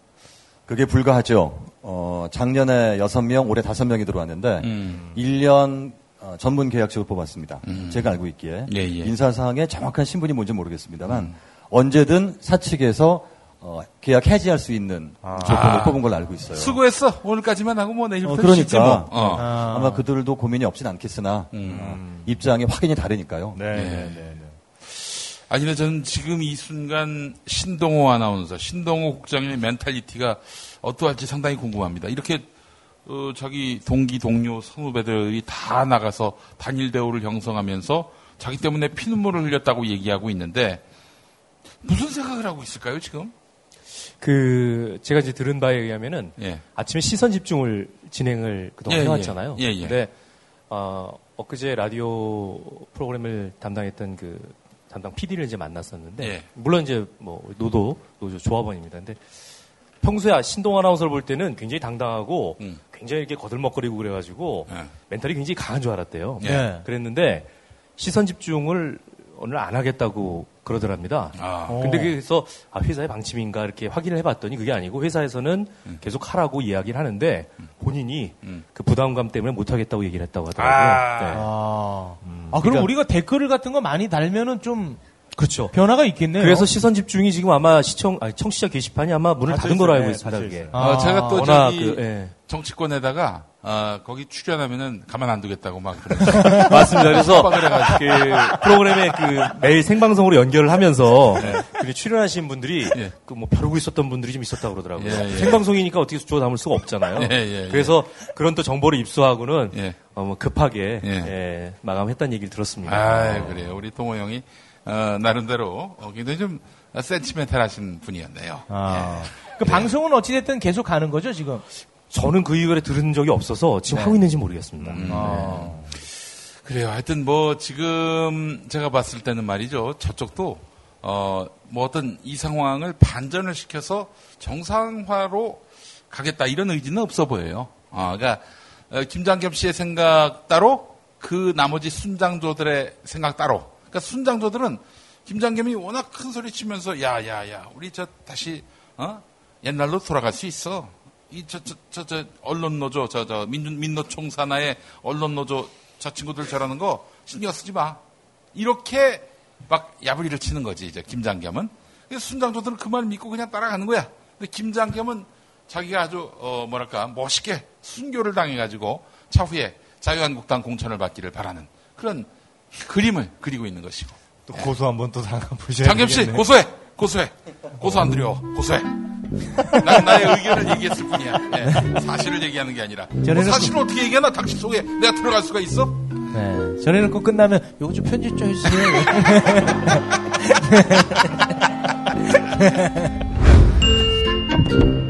그게 불가하죠. 어, 작년에 6명, 올해 5명이 들어왔는데 음. 1년 어, 전문 계약직을 뽑았습니다. 음. 제가 알고 있기에 예, 예. 인사사항에 정확한 신분이 뭔지 모르겠습니다만 언제든 사측에서 어, 계약 해지할 수 있는 조건을 아. 뽑은 걸로 알고 있어요. 수고했어. 오늘까지만 하고 뭐 내일부터 어, 그러니까. 쉬지 뭐. 어. 아. 아마 그들도 고민이 없진 않겠으나 음. 어, 입장이 확연히 다르니까요. 네, 예. 네, 네. 네. 아니, 근데 저는 지금 이 순간 신동호 아나운서, 신동호 국장의 멘탈리티가 어떠할지 상당히 궁금합니다. 이렇게 어, 자기 동기, 동료, 선후배들이 다 나가서 단일 대우를 형성하면서 자기 때문에 피눈물을 흘렸다고 얘기하고 있는데 무슨 생각을 하고 있을까요, 지금? 그 제가 이제 들은 바에 의하면은 예. 아침에 시선 집중을 진행을 그동안 예, 해왔잖아요. 예. 예, 예. 근데 어, 엊그제 라디오 프로그램을 담당했던 그 담당 PD를 이제 만났었는데 예. 물론 이제 뭐 노도 노조 조합원입니다. 근데 평소에 신동 아나운서를 볼 때는 굉장히 당당하고 음. 굉장히 이렇게 거들먹거리고 그래가지고 예. 멘탈이 굉장히 강한 줄 알았대요. 예. 네. 그랬는데 시선 집중을 오늘 안 하겠다고 그러더랍니다. 아. 어. 근데 그래서 아, 회사의 방침인가 이렇게 확인을 해봤더니 그게 아니고 회사에서는 계속 하라고 이야기를 하는데 본인이 음. 그 부담감 때문에 못 하겠다고 얘기를 했다고 하더라고요. 아. 네. 아, 아 그럼 그러니까- 우리가 댓글 같은 거 많이 달면은 좀 그렇죠. 변화가 있겠네요. 그래서 시선 집중이 지금 아마 시청 아니, 청취자 게시판이 아마 문을 닫은 걸로. 알고 네, 있습니다. 있어요. 아, 어, 제가 또 워낙 저기 그, 예. 정치권에다가 어, 거기 출연하면은 가만 안 두겠다고 막 (laughs) 맞습니다. 그래서. 그 프로그램에 그 매일 생방송으로 연결을 하면서 그 출연하신 분들이 예. 그뭐 벼르고 있었던 분들이 좀 있었다고 그러더라고요. 예, 예. 생방송이니까 어떻게 주워 담을 수가 없잖아요. 예, 예, 예. 그래서 그런 또 정보를 입수하고는 예. 어, 뭐 급하게 예. 예, 마감했다는 얘기를 들었습니다. 아, 그래요. 우리 동호 형이 어, 나름대로 어, 굉장히 좀 센치멘탈하신 분이었네요. 아. 그 방송은 어찌됐든 계속 가는 거죠, 지금? 저는 그 이후에 들은 적이 없어서 지금 하고 있는지 모르겠습니다. 음. 아. 그래요. 하여튼 뭐 지금 제가 봤을 때는 말이죠. 저쪽도 어, 뭐 어떤 이 상황을 반전을 시켜서 정상화로 가겠다 이런 의지는 없어 보여요. 아, 그러니까 어, 김장겸 씨의 생각 따로 그 나머지 순장조들의 생각 따로. 그러니까 순장조들은 김장겸이 워낙 큰 소리 치면서 야야야 우리 저 다시 어? 옛날로 돌아갈 수 있어. 이저저 저 저 언론 노조 저 저 민주 민노총 산하의 언론 노조 저 친구들 저러는 거 신경 쓰지 마. 이렇게 막 야부리를 치는 거지 이제 김장겸은. 순장조들은 그 말 믿고 그냥 따라가는 거야. 근데 김장겸은 자기가 아주 어 뭐랄까 멋있게 순교를 당해가지고 차후에 자유한국당 공천을 받기를 바라는 그런 그림을 그리고 있는 것이고. 또 고소 한번 또 당해보셔야 장겸 씨. 고소해 고소해 고소 안 드려 고소해 난 나의 의견을 얘기했을 뿐이야 예, 사실을 얘기하는 게 아니라 뭐 전에는 사실을 어떻게 얘기하나 당신 속에 내가 들어갈 수가 있어 네. 전에는 꼭 끝나면 요거 좀 편집 좀 해주세요. (laughs)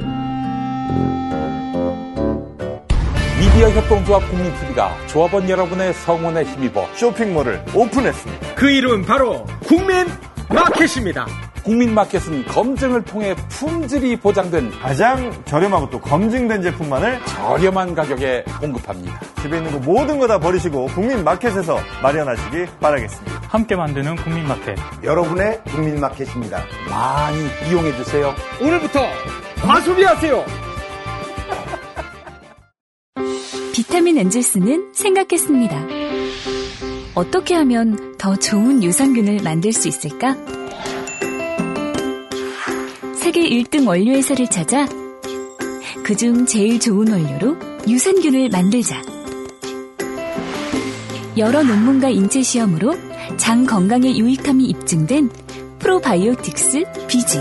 미디어 협동조합 국민TV가 조합원 여러분의 성원에 힘입어 쇼핑몰을 오픈했습니다. 그 이름은 바로 국민 마켓입니다. 국민마켓은 검증을 통해 품질이 보장된 가장 저렴하고 또 검증된 제품만을 저렴한 가격에 공급합니다. 집에 있는 거 모든 거 다 버리시고 국민 마켓에서 마련하시기 바라겠습니다. 함께 만드는 국민마켓. 여러분의 국민 마켓입니다. 많이 이용해 주세요. 오늘부터 과소비하세요. 비타민 엔젤스는 생각했습니다. 어떻게 하면 더 좋은 유산균을 만들 수 있을까? 세계 1등 원료회사를 찾아 그중 제일 좋은 원료로 유산균을 만들자. 여러 논문과 인체 시험으로 장 건강에 유익함이 입증된 프로바이오틱스 비지.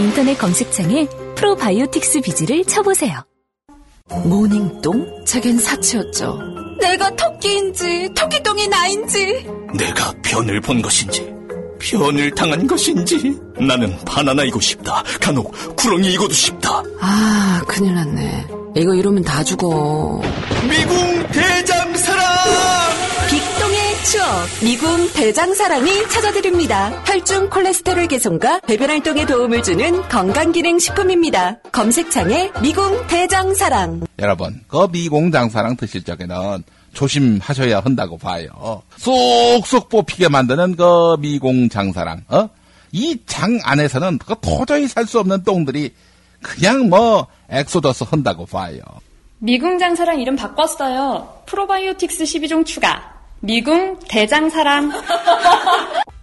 인터넷 검색창에 프로바이오틱스 비지를 쳐보세요. 모닝똥? 제겐 사치였죠. 내가 토끼인지 토끼똥이 나인지 내가 변을 본 것인지 변을 당한 것인지 나는 바나나이고 싶다. 간혹 구렁이이고도 싶다. 아 큰일 났네. 이거 이러면 다 죽어. 미궁 대장사랑! 빅동의 추억 미궁 대장사랑이 찾아드립니다. 혈중 콜레스테롤 개선과 배변 활동에 도움을 주는 건강기능식품입니다. 검색창에 미궁 대장사랑. 여러분, 그 미공장사랑 드실 적에는 조심하셔야 한다고 봐요. 쏙쏙 뽑히게 만드는 그 미공 장사랑, 어? 이 장 안에서는 그 도저히 살 수 없는 똥들이 그냥 뭐 엑소더스 한다고 봐요. 미궁 장사랑 이름 바꿨어요. 프로바이오틱스 12종 추가. 미궁 대장사랑. (laughs)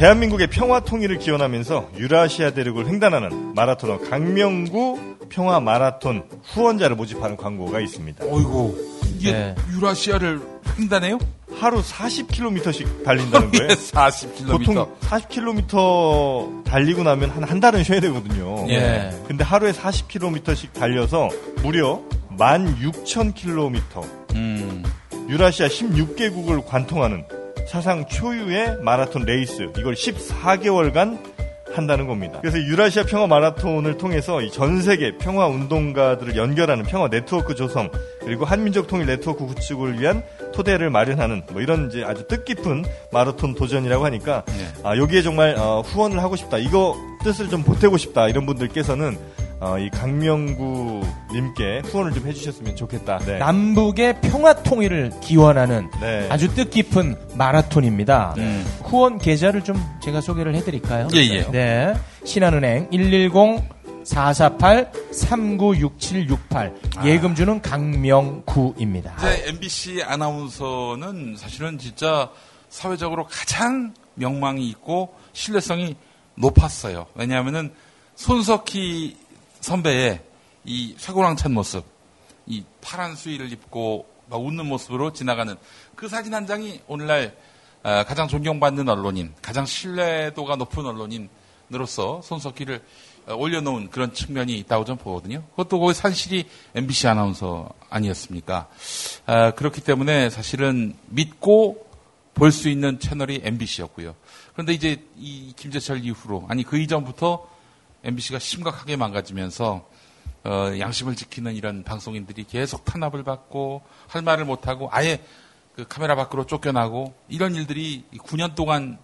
대한민국의 평화 통일을 기원하면서 유라시아 대륙을 횡단하는 마라토너 강명구 평화 마라톤 후원자를 모집하는 광고가 있습니다. 어이고, 이게 네. 유라시아를 횡단해요? 하루 40km씩 달린다는 (laughs) 거예요. 40km. 보통 40km 달리고 나면 한 한 달은 쉬어야 되거든요. 예. 근데 하루에 40km씩 달려서 무려 16,000km 음. 유라시아 16개국을 관통하는 사상 초유의 마라톤 레이스. 이걸 14개월간 한다는 겁니다. 그래서 유라시아 평화 마라톤을 통해서 이 전 세계 평화 운동가들을 연결하는 평화 네트워크 조성 그리고 한민족 통일 네트워크 구축을 위한 토대를 마련하는 뭐 이런 이제 아주 뜻깊은 마라톤 도전이라고 하니까 아, 여기에 정말 어, 후원을 하고 싶다. 이거 뜻을 좀 보태고 싶다. 이런 분들께서는 어, 이 강명구 님께 후원을 좀 해주셨으면 좋겠다. 네. 남북의 평화 통일을 기원하는 네. 아주 뜻깊은 마라톤입니다. 네. 후원 계좌를 좀 제가 소개를 해드릴까요? 예, 예. 네. 신한은행 110 448 396768 예금주는 강명구입니다. 이제 MBC 아나운서는 사실은 진짜 사회적으로 가장 명망이 있고 신뢰성이 높았어요. 왜냐하면은 손석희 선배의 이 쇠고랑찬 모습, 이 파란 수의를 입고 막 웃는 모습으로 지나가는 그 사진 한 장이 오늘날 아, 가장 존경받는 언론인, 가장 신뢰도가 높은 언론인으로서 손석희를 어, 올려놓은 그런 측면이 있다고 좀 보거든요. 그것도 거기 산실이 MBC 아나운서 아니었습니까? 아, 그렇기 때문에 사실은 믿고 볼 수 있는 채널이 MBC였고요. 그런데 이제 이 김재철 이후로 아니 그 이전부터 MBC가 심각하게 망가지면서 어, 양심을 지키는 이런 방송인들이 계속 탄압을 받고 할 말을 못하고 아예 그 카메라 밖으로 쫓겨나고 이런 일들이 9년 동안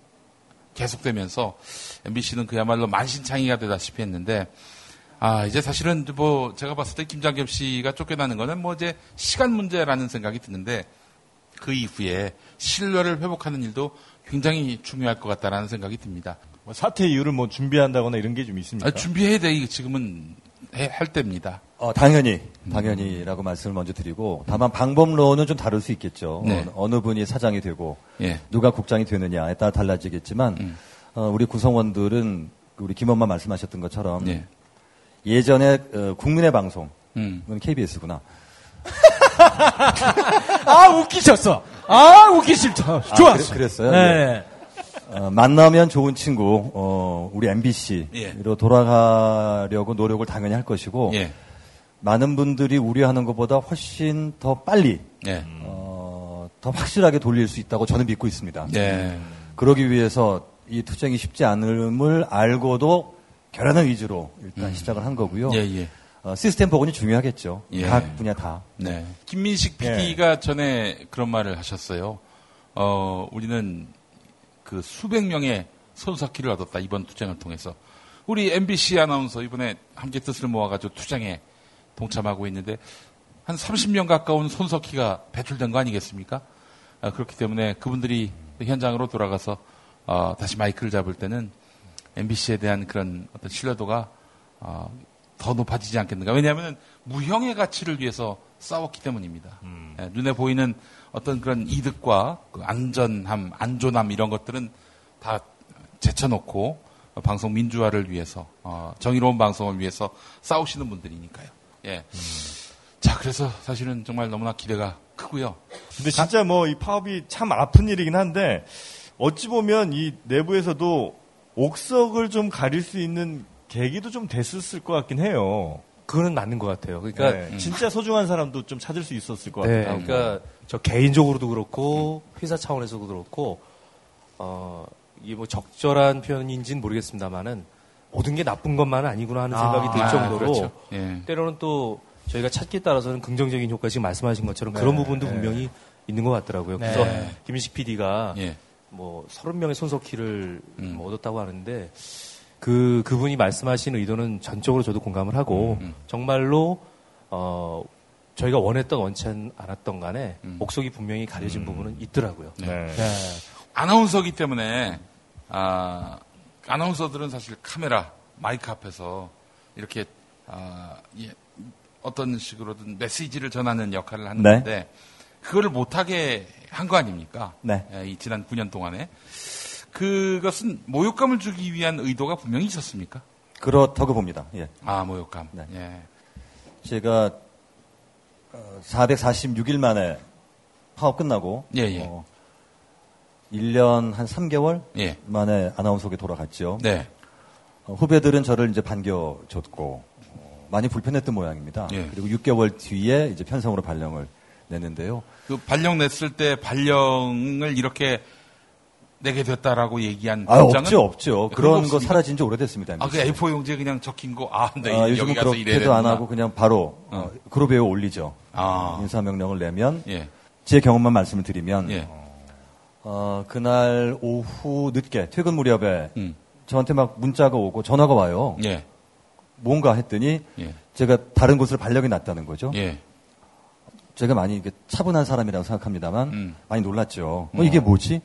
계속되면서 MBC는 그야말로 만신창이가 되다시피 했는데 아 이제 사실은 뭐 제가 봤을 때 김장겸 씨가 쫓겨나는 거는 뭐 이제 시간 문제라는 생각이 드는데 그 이후에 신뢰를 회복하는 일도 굉장히 중요할 것 같다라는 생각이 듭니다. 뭐 사태 이유를 뭐 준비한다거나 이런 게 좀 있습니까? 아, 준비해야 돼. 이게 지금은 해- 할 때입니다. 어, 당연히, 당연히라고 말씀을 먼저 드리고, 다만 방법론은 좀 다를 수 있겠죠. 네. 어, 느 분이 사장이 되고, 예. 음. 누가 국장이 되느냐에 따라 달라지겠지만, 어, 우리 구성원들은 그 우리 김엄마 말씀하셨던 것처럼, 예. 예전에 어, 국민의 방송, 음. 은 KBS구나. (laughs) 아, 웃기셨어. 아, 웃기셨어. 좋았어. 그랬, 어요 네. 어, 만나면 좋은 친구, 어, 우리 MBC로 예. 돌아가려고 노력을 당연히 할 것이고, 예. 많은 분들이 우려하는 것보다 훨씬 더 빨리, 예. 어, 더 확실하게 돌릴 수 있다고 저는 믿고 있습니다. 예. 그러기 위해서 이 투쟁이 쉽지 않음을 알고도 결연한 위주로 일단 시작을 한 거고요. 음. 예, 예. 어, 시스템 복원이 중요하겠죠. 예. 각 분야 다. 네. 김민식 PD가 전에 그런 말을 하셨어요. 어, 우리는 그 수백 명의 손석희를 얻었다, 이번 투쟁을 통해서. 우리 MBC 아나운서 이번에 함께 뜻을 모아가지고 투쟁에 동참하고 있는데 한 30명 가까운 손석희가 배출된 거 아니겠습니까? 아, 그렇기 때문에 그분들이 현장으로 돌아가서 어, 다시 마이크를 잡을 때는 MBC에 대한 그런 어떤 신뢰도가 어, 더 높아지지 않겠는가. 왜냐하면 무형의 가치를 위해서 싸웠기 때문입니다. 예, 눈에 보이는 어떤 그런 이득과 그 안전함, 안전함 이런 것들은 다 제쳐놓고 방송 민주화를 위해서 어, 정의로운 방송을 위해서 싸우시는 분들이니까요. 예. 자, 그래서 사실은 정말 너무나 기대가 크고요. 근데 진짜 뭐 이 파업이 참 아픈 일이긴 한데 어찌 보면 이 내부에서도 옥석을 좀 가릴 수 있는 계기도 좀 됐었을 것 같긴 해요. 그거는 맞는 것 같아요. 그러니까 네, 진짜 소중한 사람도 좀 찾을 수 있었을 것 네, 하고. 그러니까 저 개인적으로도 그렇고 회사 차원에서도 그렇고 어 이게 뭐 적절한 표현인지는 모르겠습니다만은 모든 게 나쁜 것만은 아니구나 하는 생각이 들 아, 정도로 그렇죠. 예. 때로는 또 저희가 찾기에 따라서는 긍정적인 효과 지금 말씀하신 것처럼 네, 그런 부분도 네. 분명히 있는 것 같더라고요. 네. 그래서 김인식 PD가 예. 뭐 30명의 손석희를 음. 뭐 얻었다고 하는데 그 그분이 말씀하신 의도는 전적으로 저도 공감을 하고 음. 정말로 어 저희가 원했던 원치 않았던 간에 음. 목속이 분명히 가려진 부분은 있더라고요. 네. 네. 아나운서기 때문에 아, 아나운서들은 사실 카메라, 마이크 앞에서 이렇게 아, 예, 어떤 식으로든 메시지를 전하는 역할을 하는 네. 건데 그거를 못하게 한 거 아닙니까? 네. 예, 이 지난 9년 동안에 그것은 모욕감을 주기 위한 의도가 분명히 있었습니까? 그렇다고 봅니다. 예. 아 모욕감. 네. 예. 제가 446일 만에 파업 끝나고 예, 예. 어, 1년 한 3개월 예. 만에 아나운서에 돌아갔죠. 네. 어, 후배들은 저를 이제 반겨줬고 어, 많이 불편했던 모양입니다. 예. 그리고 6개월 뒤에 이제 편성으로 발령을 냈는데요. 그 발령 냈을 때 발령을 이렇게 내게 됐다라고 얘기한 아 문장은 없죠, 없죠. 그런 거? 사라진 지 오래됐습니다. 아, 그 MBC. A4 용지에 그냥 적힌 거, 아, 네, 아, 요즘은 그렇게도 안. 하고 그냥 바로 어, 그룹에 올리죠. 아. 인사명령을 내면 예. 제 경험만 말씀을 드리면 예. 어, 그날 오후 늦게 퇴근 무렵에 음. 저한테 막 문자가 오고 전화가 와요. 예. 뭔가 했더니 예. 제가 다른 곳으로 발령이 났다는 거죠. 예. 제가 많이 이게 차분한 사람이라고 생각합니다만 음. 많이 놀랐죠. 어, 이게 뭐지?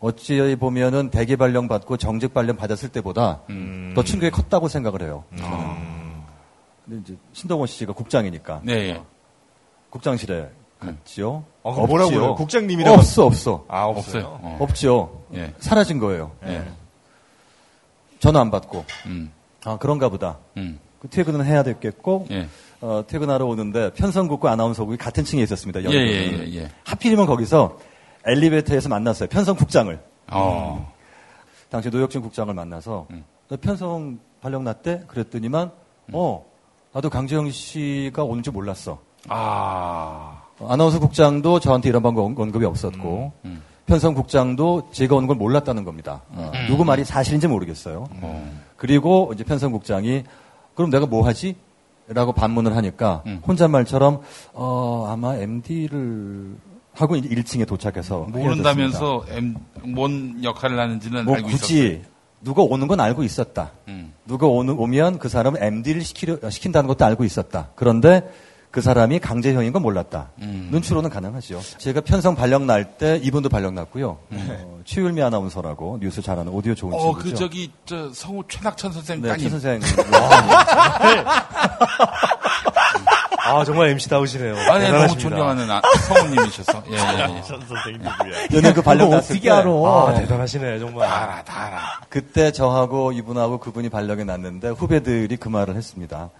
어찌 보면은 대기 발령 받고 정직 발령 받았을 때보다 음. 더 충격이 컸다고 생각을 해요. 저는. 근데 이제 신동원 씨가 국장이니까 네, 예. 국장실에 갔지요. 어, 그럼 뭐라고 없지요. 그래요? 국장님이라고? 없어 없어 아, 없어요. 없어요. 어. 없죠. 예. 사라진 거예요. 예. 전화 안 받고 음. 아 그런가 보다. 음. 그 퇴근은 해야 됐겠고 예. 어, 퇴근하러 오는데 편성국과 아나운서국이 같은 층에 있었습니다. 예. 예, 예, 예. 하필이면 거기서 엘리베이터에서 만났어요. 편성 국장을. 어. 당시 노혁진 국장을 만나서 음. 너 편성 발령 났대? 그랬더니만 어 나도 강재영 씨가 오는 줄 몰랐어. 아. 어, 아나운서 국장도 저한테 이런 방법 언- 언급이 없었고 음. 편성 국장도 제가 오는 걸 몰랐다는 겁니다. 어, 누구 말이 사실인지 모르겠어요. 어. 그리고 이제 편성 국장이 그럼 내가 뭐 하지? 라고 반문을 하니까 음. 혼잣말처럼 어 아마 MD를 하고 1층에 도착해서 모른다면서 M, 뭔 역할을 하는지는 뭐 알고 굳이 있었어요. 누가 오는 건 알고 있었다. 음. 누가 오는, 오면 그 사람은 MD를 시키려, 시킨다는 것도 알고 있었다. 그런데 그 사람이 강제형인 건 몰랐다. 음. 눈치로는 가능하죠. 제가 편성 발령 날 때 이분도 발령 났고요. 어, 최율미 아나운서라고 뉴스 잘하는 오디오 좋은 어, 친구죠. 그 저기 저 성우 최낙천 선생님 네, 따님. 최 선생. (laughs) (laughs) 아 정말 MC 다우시네요. 아, 네, 너무 대단하십니다. 존경하는 아, 성우님이셔서. 예, 예, 예. 선생님 누구야? 저는 그 발령 났을 어떻게 때 알아? 아 대단하시네 정말. 다 알아, 다 알아. 그때 저하고 이분하고 그분이 발령이 났는데 후배들이 그 말을 했습니다.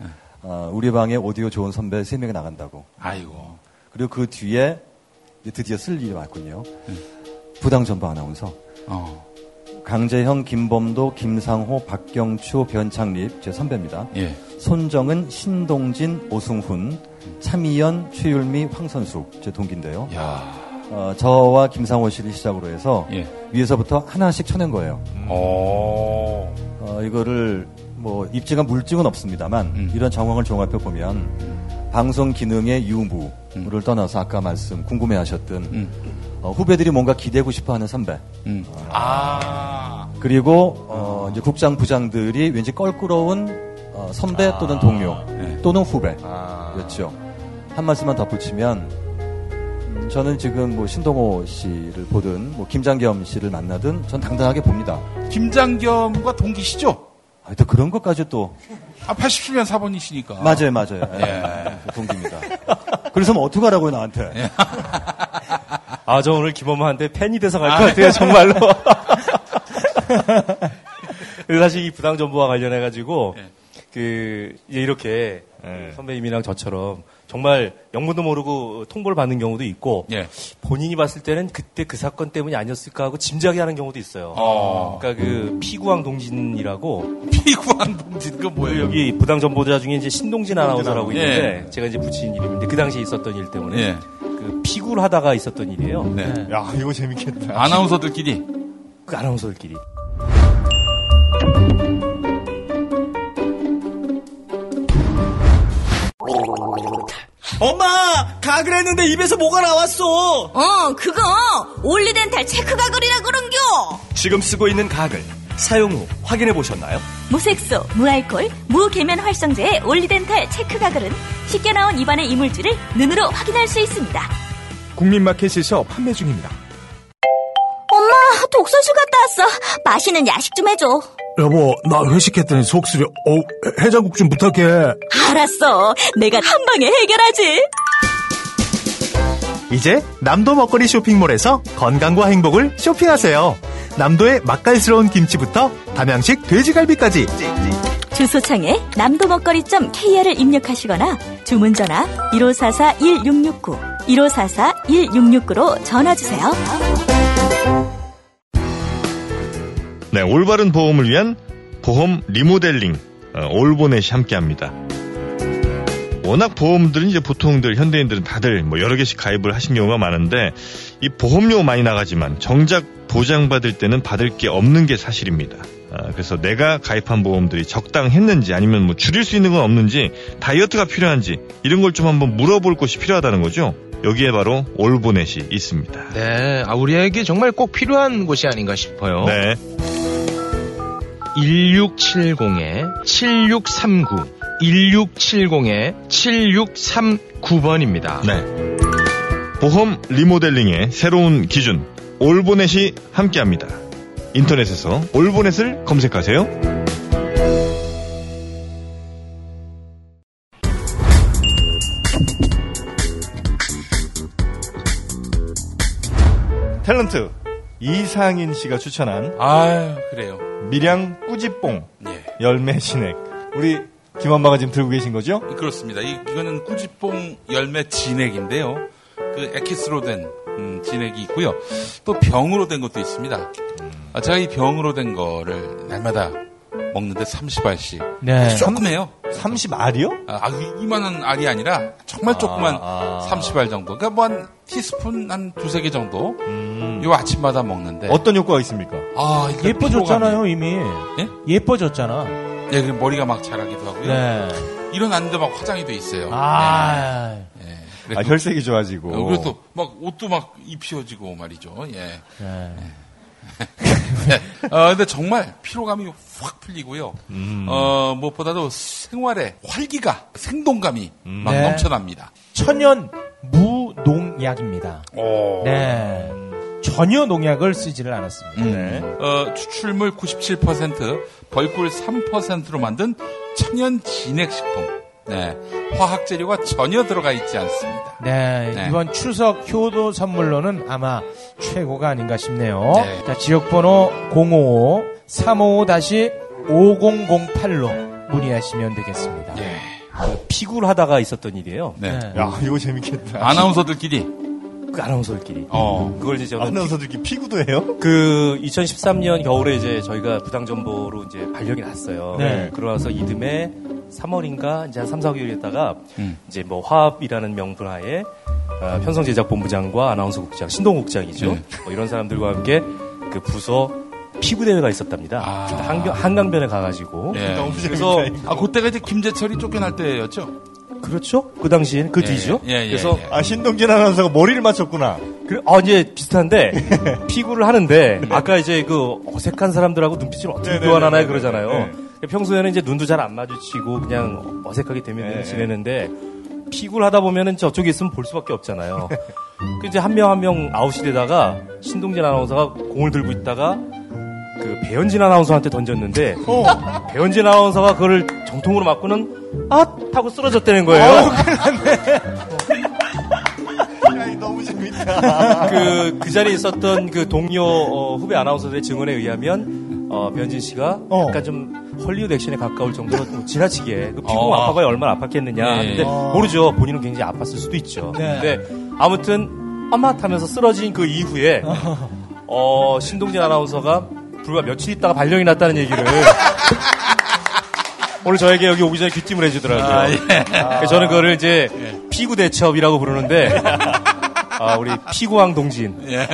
어, 우리 방에 오디오 좋은 선배 세명이 나간다고. 아이고. 그리고 그 뒤에 이제 드디어 쓸 일이 왔군요. 부당정보 아나운서. 어. 강재형, 김범도, 김상호, 박경추, 변창립 제 선배입니다. 예. 손정은, 신동진, 오승훈, 차미연, 최율미, 황선숙 제 동기인데요. 야. 어, 저와 김상호 씨를 시작으로 해서 예. 위에서부터 하나씩 쳐낸 거예요. 어. 어, 이거를 뭐 입증한 물증은 없습니다만 음. 이런 정황을 종합해 보면 방송 기능의 유무를 떠나서 아까 말씀 궁금해하셨던 음. 어, 후배들이 뭔가 기대고 싶어하는 선배 음. 아. 그리고 어, 이제 국장 부장들이 왠지 껄끄러운 어, 선배 또는 동료 네. 또는 후배 아. 였죠. 한 말씀만 덧붙이면 음, 저는 지금 뭐 신동호 씨를 보든 뭐 김장겸 씨를 만나든 전 당당하게 봅니다. 김장겸과 동기시죠? 아, 또 그런 것까지 또 아, 87년 사번이시니까. 맞아요, 맞아요. 예, 동기입니다. 그래서 뭐 어떡하라고요, 나한테. 아 저 오늘 김엄마한테 팬이 돼서 갈 것 같아요 정말로. (laughs) 사실 이 부당 정보와 관련해 가지고 예. 그 이제 이렇게 네. 선배님이랑 저처럼 정말 영문도 모르고 통보를 받는 경우도 있고 예. 본인이 봤을 때는 그때 그 사건 때문이 아니었을까 하고 짐작이 하는 경우도 있어요. 어. 그러니까 그 피구왕 동진이라고 (laughs) 피구왕 동진 그 뭐예요? 여기 부당 전보자 중에 이제 신동진 아나운서라고 아나운서. 있는데 제가 이제 붙인 이름인데 그 당시에 있었던 일 때문에 예. 그 피구를 하다가 있었던 일이에요. 네. 야, 이거 재밌겠다. (laughs) 아나운서들끼리 그 아나운서들끼리. 엄마! 가글 했는데 입에서 뭐가 나왔어! 어, 그거 올리덴탈 체크 가글이라 그런겨. 지금 쓰고 있는 가글 사용 후 확인해 보셨나요? 무색소, 무알콜, 무계면 활성제의 올리덴탈 체크 가글은 쉽게 나온 입안의 이물질을 눈으로 확인할 수 있습니다. 국민마켓에서 판매 중입니다. 엄마, 독서실 갔다 왔어. 맛있는 야식 좀 해줘. 여보, 나 회식했더니 속쓰려. 어, 해장국 좀 부탁해. 알았어. 내가 한 방에 해결하지. 이제 남도 먹거리 쇼핑몰에서 건강과 행복을 쇼핑하세요. 남도의 맛깔스러운 김치부터 담양식 돼지갈비까지. 주소창에 남도 먹거리.kr을 입력하시거나 주문 전화 1544-1669, 1544-1669로 전화 주세요. 네, 올바른 보험을 위한 보험 리모델링 어, 올보넷이 함께합니다. 워낙 보험들은 이제 보통들 현대인들은 다들 뭐 여러 개씩 가입을 하신 경우가 많은데 이 보험료 많이 나가지만 정작 보장받을 때는 받을 게 없는 게 사실입니다. 아, 그래서 내가 가입한 보험들이 적당했는지 아니면 뭐 줄일 수 있는 건 없는지 다이어트가 필요한지 이런 걸 좀 한번 물어볼 곳이 필요하다는 거죠. 여기에 바로 올보넷이 있습니다. 네, 아, 우리에게 정말 꼭 필요한 곳이 아닌가 싶어요. 네. 1670-7639, 1670-7639번입니다. 네. 보험 리모델링의 새로운 기준 올보넷이 함께합니다. 인터넷에서 올보넷을 검색하세요. 탤런트 이상인 씨가 추천한 아유 그래요. 밀양 꾸지뽕 예. 열매 진액 우리 김원바가 지금 들고 계신 거죠? 그렇습니다. 이, 이거는 꾸지뽕 열매 진액인데요. 그 에키스로 된 음, 진액이 있고요. 또 병으로 된 것도 있습니다. 아, 제가 이 병으로 된 거를 날마다 먹는데 30알씩. 네. 조금해요. 30알이요? 아, 아, 이- 이만한 알이 아니라 정말 조그만 30알 정도. 그러니까 뭐 한 티스푼 한 두세 개 정도. 요 아침마다 먹는데. 어떤 효과가 있습니까? 아, 예뻐졌잖아요, 이미. 예? 예뻐졌잖아. 예, 그 머리가 막 자라기도 하고요. 네. 일어났는데 막 화장이 돼 있어요. 아. 네. 아, 혈색이 좋아지고. 어, 그리고 또막 옷도 막 입혀지고 말이죠. 예. 네. 네. 어, 근데 정말 피로감이 확 풀리고요. 음. 어, 무엇보다도 생활에 활기가, 생동감이 막 네. 넘쳐납니다. 천연 무농약입니다. 네. 전혀 농약을 쓰지를 않았습니다. 음. 어, 추출물 97%, 벌꿀 3%로 만든 천연 진액식품. 네. 화학 재료가 전혀 들어가 있지 않습니다. 네, 네. 이번 추석 효도 선물로는 아마 최고가 아닌가 싶네요. 네. 자, 지역번호 055-35-5008로 문의하시면 되겠습니다. 예. 그 피구를 하다가 있었던 일이에요. 네. 야, 이거 재밌겠다. 아나운서들끼리. 그 아나운서들끼리. 어. 그걸 이제 저는 아나운서들끼리 피구도 해요? 그 2013년 겨울에 이제 저희가 부당정보로 이제 발령이 났어요. 네. 그러나서 이듬해 3월인가 이제 한 3, 4개월 있다가 음. 이제 뭐 화합이라는 명분 하에 어, 편성 제작 본부장과 아나운서 국장, 신동 국장이죠. 네. 뭐 이런 사람들과 함께 그 부서 피구 대회가 있었답니다. 한강, 한강변에 가가지고. 예. 그래서 아, 그때가 이제 김재철이 쫓겨날 때였죠? 그렇죠. 그 당시엔 그 예, 뒤죠. 예, 예, 그래서 예. 아, 신동진 아나운서가 머리를 맞췄구나. 그래, 아, 이제 비슷한데, (laughs) 피구를 하는데, 아까 이제 그 어색한 사람들하고 눈빛을 어떻게 네네네네. 교환하나요? 그러잖아요. 네. 평소에는 이제 눈도 잘 안 마주치고 그냥 어색하게 대면 네. 지내는데, 피구를 하다 보면은 저쪽에 있으면 볼 수밖에 없잖아요. 그 이제 한 명 한 명 아웃이 되다가, 신동진 아나운서가 공을 들고 있다가, 그 배현진 아나운서한테 던졌는데, 배현진 아나운서가 그걸 정통으로 맞고는, 아! 하고 쓰러졌다는 거예요. 너무 재밌다. 그, 그 자리에 있었던 그 동료 어, 후배 아나운서들의 증언에 의하면 어, 변진 씨가 어. 약간 좀 헐리우드 액션에 가까울 정도로 좀 지나치게 그 피공 어. 아파가 얼마나 아팠겠느냐. 예. 근데 어. 모르죠. 본인은 굉장히 아팠을 수도 있죠. 네. 근데 아무튼 엄마하면서 쓰러진 그 이후에 어, 신동진 아나운서가 불과 며칠 있다가 발령이 났다는 얘기를 (laughs) 오늘 저에게 여기 오기 전에 귀띔을 해주더라고요. 아, 예. 저는 그거를 이제 피구 대첩이라고 부르는데 (laughs) 아, 우리 피구왕 동진 예.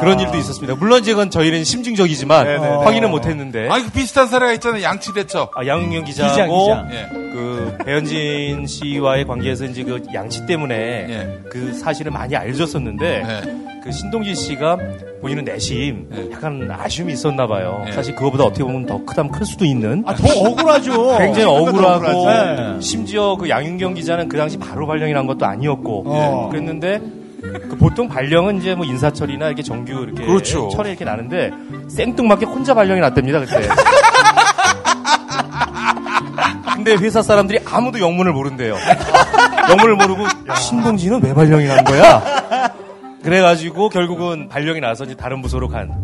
그런 일도 있었습니다. 물론 이건 저희는 심증적이지만 네네네. 확인은 못했는데 아, 그 비슷한 사례가 있잖아요. 양치대첩. 아, 양윤경 기자, 기자하고 기자. 예. 그 배현진 씨와의 관계에서 이제 그 양치 때문에 예. 그 사실을 많이 알려줬었는데 그 신동진 씨가 본인은 내심 약간 아쉬움이 있었나 봐요. 예. 사실 그거보다 어떻게 보면 더 크다면 클 수도 있는. 아, 더 억울하죠. 굉장히 생각보다 억울하고. 네. 심지어 그 양윤경 기자는 그 당시 바로 발령이 난 것도 아니었고 어. 그랬는데 그 보통 발령은 이제 뭐 인사처리나 이렇게 정규 이렇게 그렇죠. 철회 이렇게 나는데 생뚱맞게 혼자 발령이 났답니다 그때. (laughs) 근데 회사 사람들이 아무도 영문을 모른대요. (laughs) 영문을 모르고 신동진은 왜 발령이 난 거야? 그래가지고 결국은 발령이 나서 이제 다른 부서로 간.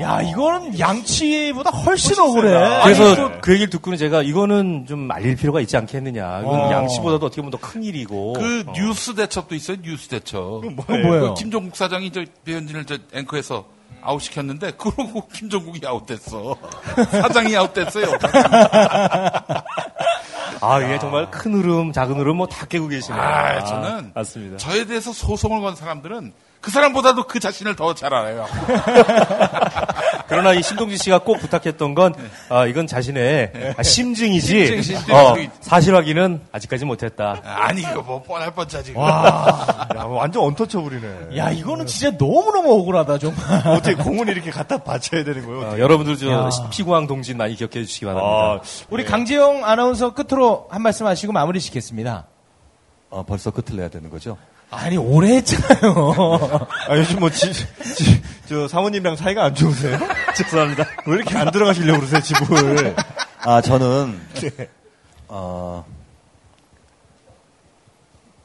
야, 이거는 양치보다 훨씬 억울해. 그래서 그 얘기를 듣고는 제가 이거는 좀 알릴 필요가 있지 않겠느냐. 이건 어. 양치보다도 어떻게 보면 더 큰 일이고. 그 어. 뉴스 대첩도 있어요. 뉴스 대첩. 뭐예요? 그 김종국 사장이 저 배현진을 저 앵커에서 아웃시켰는데 그러고 (laughs) 김종국이 아웃됐어. (laughs) 사장이 아웃됐어요. (laughs) 아, 이게 정말 큰 흐름, 작은 흐름 뭐 다 깨고 계시네요. 아, 저는 맞습니다. 저에 대해서 소송을 건 사람들은 그 사람보다도 그 자신을 더 잘 알아요. (laughs) 그러나 이 신동진 씨가 꼭 부탁했던 건, 아, 이건 자신의 아, 심증이지, (laughs) 심증, 심증. 어, 사실 확인은 아직까지 못했다. 아니 이거 뭐 뻔할 뻔짜지. 와, 야, 완전 언터처블이네. 야, 이거는 진짜 너무 너무 억울하다, 정말. (laughs) 어떻게 공을 이렇게 갖다 바쳐야 되는 거예요? 어, 여러분들 저 야. 피구왕 동진 많이 기억해 주시기 아, 바랍니다. 우리 강재영 아나운서 끝으로 한 말씀 하시고 마무리 짓겠습니다. 어, 벌써 끝을 내야 되는 거죠? 아니, 오래 했잖아요. (laughs) 아, 요즘 뭐, 지, 지, 저 사모님이랑 사이가 안 좋으세요? (laughs) 죄송합니다. 왜 이렇게 안 들어가시려고 그러세요, 집을? 아, 저는, 네. 어,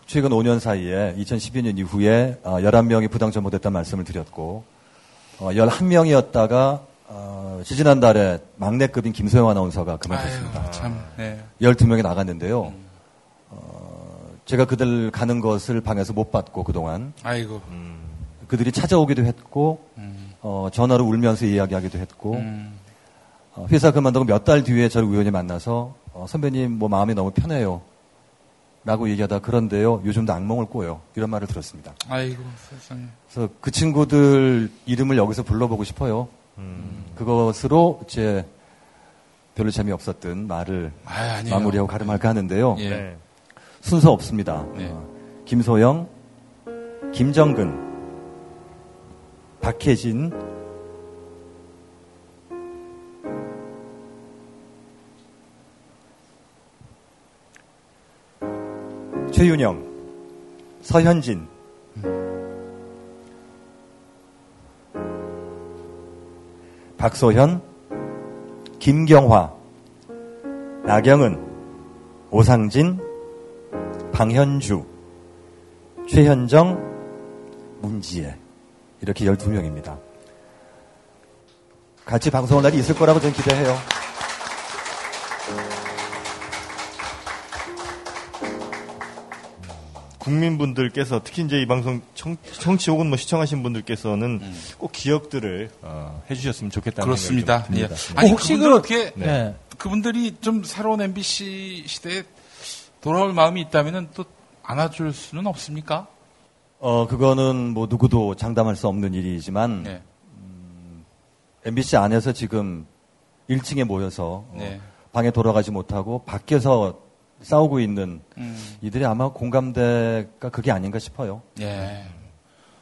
최근 5년 사이에 2012년 이후에 어, 11명이 부당 전보됐다는 말씀을 드렸고, 어, 11명이었다가, 어, 지지난달에 막내급인 김소영 아나운서가 그만뒀습니다. 아유, 참. 네. 12명이 나갔는데요. 어, 제가 그들 가는 것을 방에서 못 봤고, 그동안. 아이고. 그들이 찾아오기도 했고, 어, 전화로 울면서 이야기하기도 했고, 음. 어, 회사 그만두고 몇 달 뒤에 저를 우연히 만나서, 어, 선배님 뭐 마음이 너무 편해요. 라고 얘기하다 그런데요, 요즘도 악몽을 꿔요. 이런 말을 들었습니다. 아이고 세상에. 그래서 그 친구들 이름을 여기서 불러보고 싶어요. 그것으로 이제 별로 재미없었던 말을 아. 마무리하고 가름할까 하는데요. 예. 순서 없습니다. 네. 어, 김소영, 김정근, 박혜진, 최윤영, 서현진, 박소현, 김경화, 나경은, 오상진, 방현주, 최현정, 문지혜. 이렇게 12명입니다. 같이 방송할 날이 있을 거라고 저는 기대해요. 국민분들께서 특히 이제 이 방송 청, 청취 혹은 뭐 시청하신 분들께서는 꼭 기억들을 어, 해주셨으면 좋겠다는 그렇습니다. 생각이 예. 좀 듭니다. 아니 혹시 그분들 그- 어떻게 네. 그분들이 좀 새로운 MBC 시대에 돌아올 마음이 있다면은 또 안아줄 수는 없습니까? 어, 그거는 뭐 누구도 장담할 수 없는 일이지만, 네. 음, MBC 안에서 지금 1층에 모여서 어, 네. 방에 돌아가지 못하고 밖에서 싸우고 있는 음. 이들이 아마 공감대가 그게 아닌가 싶어요. 예.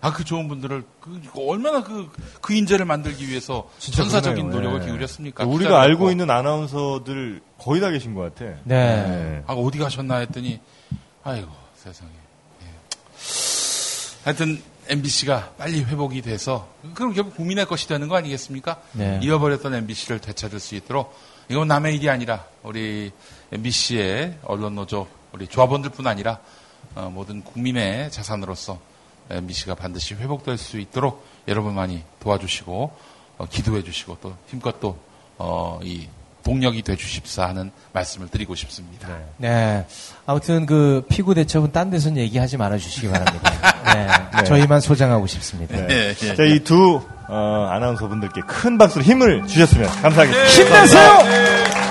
아, 그 좋은 분들을, 그, 얼마나 그, 그 인재를 만들기 위해서 전사적인. 노력을 예. 기울였습니까? 우리가 알고 갖고. 있는 아나운서들 거의 다 계신 것 같아. 네. 아, 어디 가셨나 했더니, 아이고, 세상에. 예. 하여튼, MBC가 빨리 회복이 돼서, 그럼 결국 국민의 것이 되는 거 아니겠습니까? 네. 잃어버렸던 MBC를 되찾을 수 있도록, 이건 남의 일이 아니라, 우리 MBC의 언론노조, 우리 조합원들 뿐 아니라, 어, 모든 국민의 자산으로서 MBC가 반드시 회복될 수 있도록 여러분 많이 도와주시고, 어, 기도해 주시고, 또 힘껏 또, 어, 이 동력이 되주십사 하는 말씀을 드리고 싶습니다. 네. 아무튼 그 피구 대첩은 딴 데서는 얘기하지 말아 주시기 바랍니다. (laughs) 네. 저희만 소장하고 싶습니다. 네. 자, 이두 어, 아나운서 분들께 큰 박수로 힘을 주셨으면 감사하겠습니다. 힘내세요!